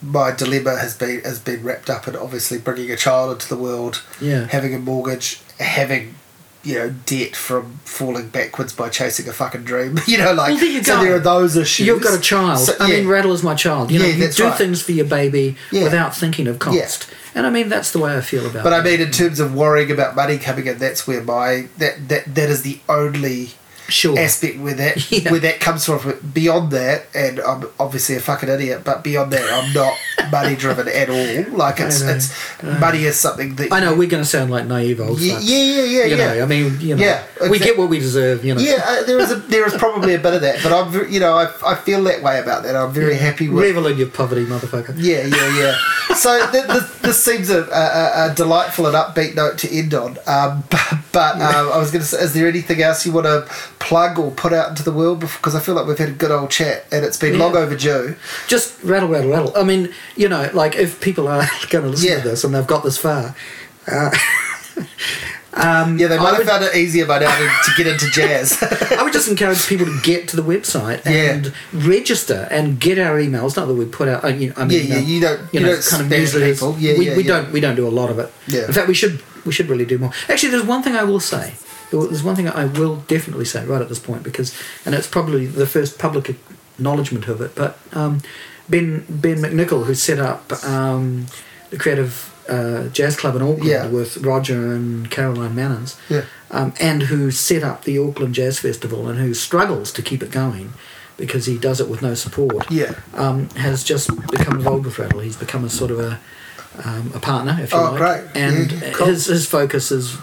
my dilemma has been has been wrapped up in obviously bringing a child into the world, Yeah. having a mortgage, having you know debt from falling backwards by chasing a fucking dream. <laughs> You know, like Well, there you so there are those issues. You've got a child. So, I mean, Rattle is my child. You know, Yeah, you do right. things for your baby Yeah. without thinking of cost. And I mean, that's the way I feel about But it. But I mean, in terms of worrying about money coming in, that's where my that that that is the only sure. aspect where that <laughs> Yeah. where that comes from. Beyond that, and I'm obviously a fucking idiot, but beyond that, I'm not money driven at all. Like it's it's money is something that I know we're going to sound like naive old Yeah, yeah, yeah, yeah, You yeah. know, I mean, you know, Yeah, we get what we deserve. You know, Yeah, uh, there is a there is probably a bit of that, but I'm you know I, I feel that way about that. I'm very happy with revel in your poverty, motherfucker. Yeah, yeah, yeah. So th- th- this seems a, a, a delightful and upbeat note to end on. Um, <laughs> but but um, I was going to say, is there anything else you want to plug or put out into the world? Because I feel like we've had a good old chat and it's been Yeah. long overdue. Just rattle, rattle, rattle. I mean, you know, like if people are <laughs> going to listen Yeah. to this and they've got this far, uh, <laughs> um, Yeah, they I might have would- found it easier by now to, to get into jazz. <laughs> I would just encourage people to get to the website Yeah. and register and get our emails. Not that we put out, uh, I mean, yeah, um, you don't you you, know, don't kind of newsletters. people. Yeah, we, yeah, we yeah. don't we don't do a lot of it. Yeah. In fact, we should we should really do more. Actually, there's one thing I will say. There's one thing I will definitely say right at this point because, and it's probably the first public acknowledgement of it. But um, Ben Ben McNicoll, who set up um, the Creative uh, Jazz Club in Auckland Yeah. with Roger and Caroline Manins, Yeah. um, and who set up the Auckland Jazz Festival and who struggles to keep it going because he does it with no support, Yeah. um, has just become involved with Rattle. He's become a sort of a, um, a partner, if you Oh, like. great. And Yeah, cool. his, his focus is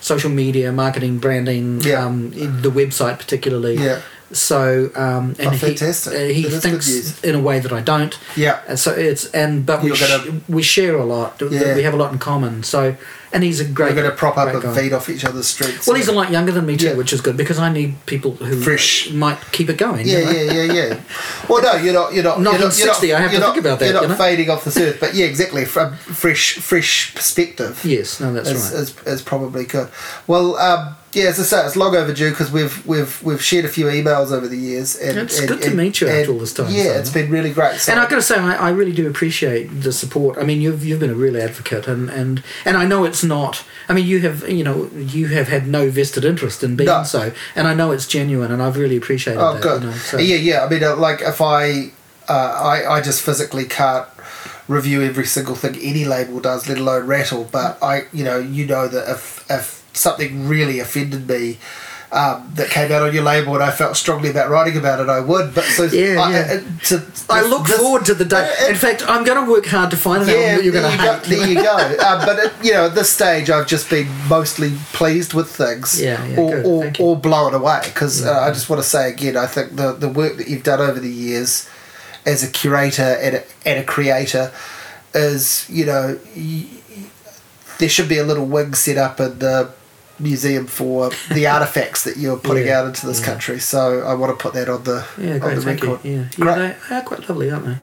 social media, marketing, branding, Yeah. um, the website particularly. Yeah. So um, and Oh, he, uh, he That is good thinks in a way that I don't. Yeah. And so it's and but we sh- we share a lot. Yeah. We have a lot in common. So and he's a great. We're going to prop up and guy. feed off each other's streets. Well, he's a lot younger than me too, Yeah. which is good because I need people who Fresh. might keep it going. Yeah, you know? yeah, yeah, yeah. Well, no, you're not. You're not. Not you're not, you're not- 60, I have to you're think about that, You're not you know? fading off this earth, but yeah, exactly. From fresh, fresh perspective. Yes, no, that's is, right. is, is probably good. Well, um, yeah, as I say, it's long overdue because we've we've we've shared a few emails over the years. And, It's and- good to and- meet you after all this time, Yeah, Simon. it's been really great. So, and I've got to say, I, I really do appreciate the support. I mean, you've you've been a real advocate, and, and, and I know it's not. I mean, you have you know you have had no vested interest in being No. so, and I know it's genuine, and I've really appreciated it. oh, that. good. You know, so. Yeah, yeah. I mean, uh, like if I, uh, I, I just physically can't review every single thing any label does, let alone Rattle. But I, you know, you know that if if something really offended me. Um, that came out on your label, and I felt strongly about writing about it. I would, but so Yeah, I, yeah. uh, to, I look this- forward to the day. uh, In fact, I'm going to work hard to find an album yeah, that you're going to you go. hate. There you go. <laughs> uh, but it, you know, at this stage, I've just been mostly pleased with things, Yeah, yeah, or, good. or, or blown away. Because uh, I just want to say again, I think the the work that you've done over the years as a curator and a, and a creator is, you know, y- y- there should be a little wing set up in the museum for the <laughs> artifacts that you're putting Yeah, out into this yeah. country. So I want to put that on the Yeah, on great. the record. you. Yeah, Great. yeah, they are quite lovely, aren't they?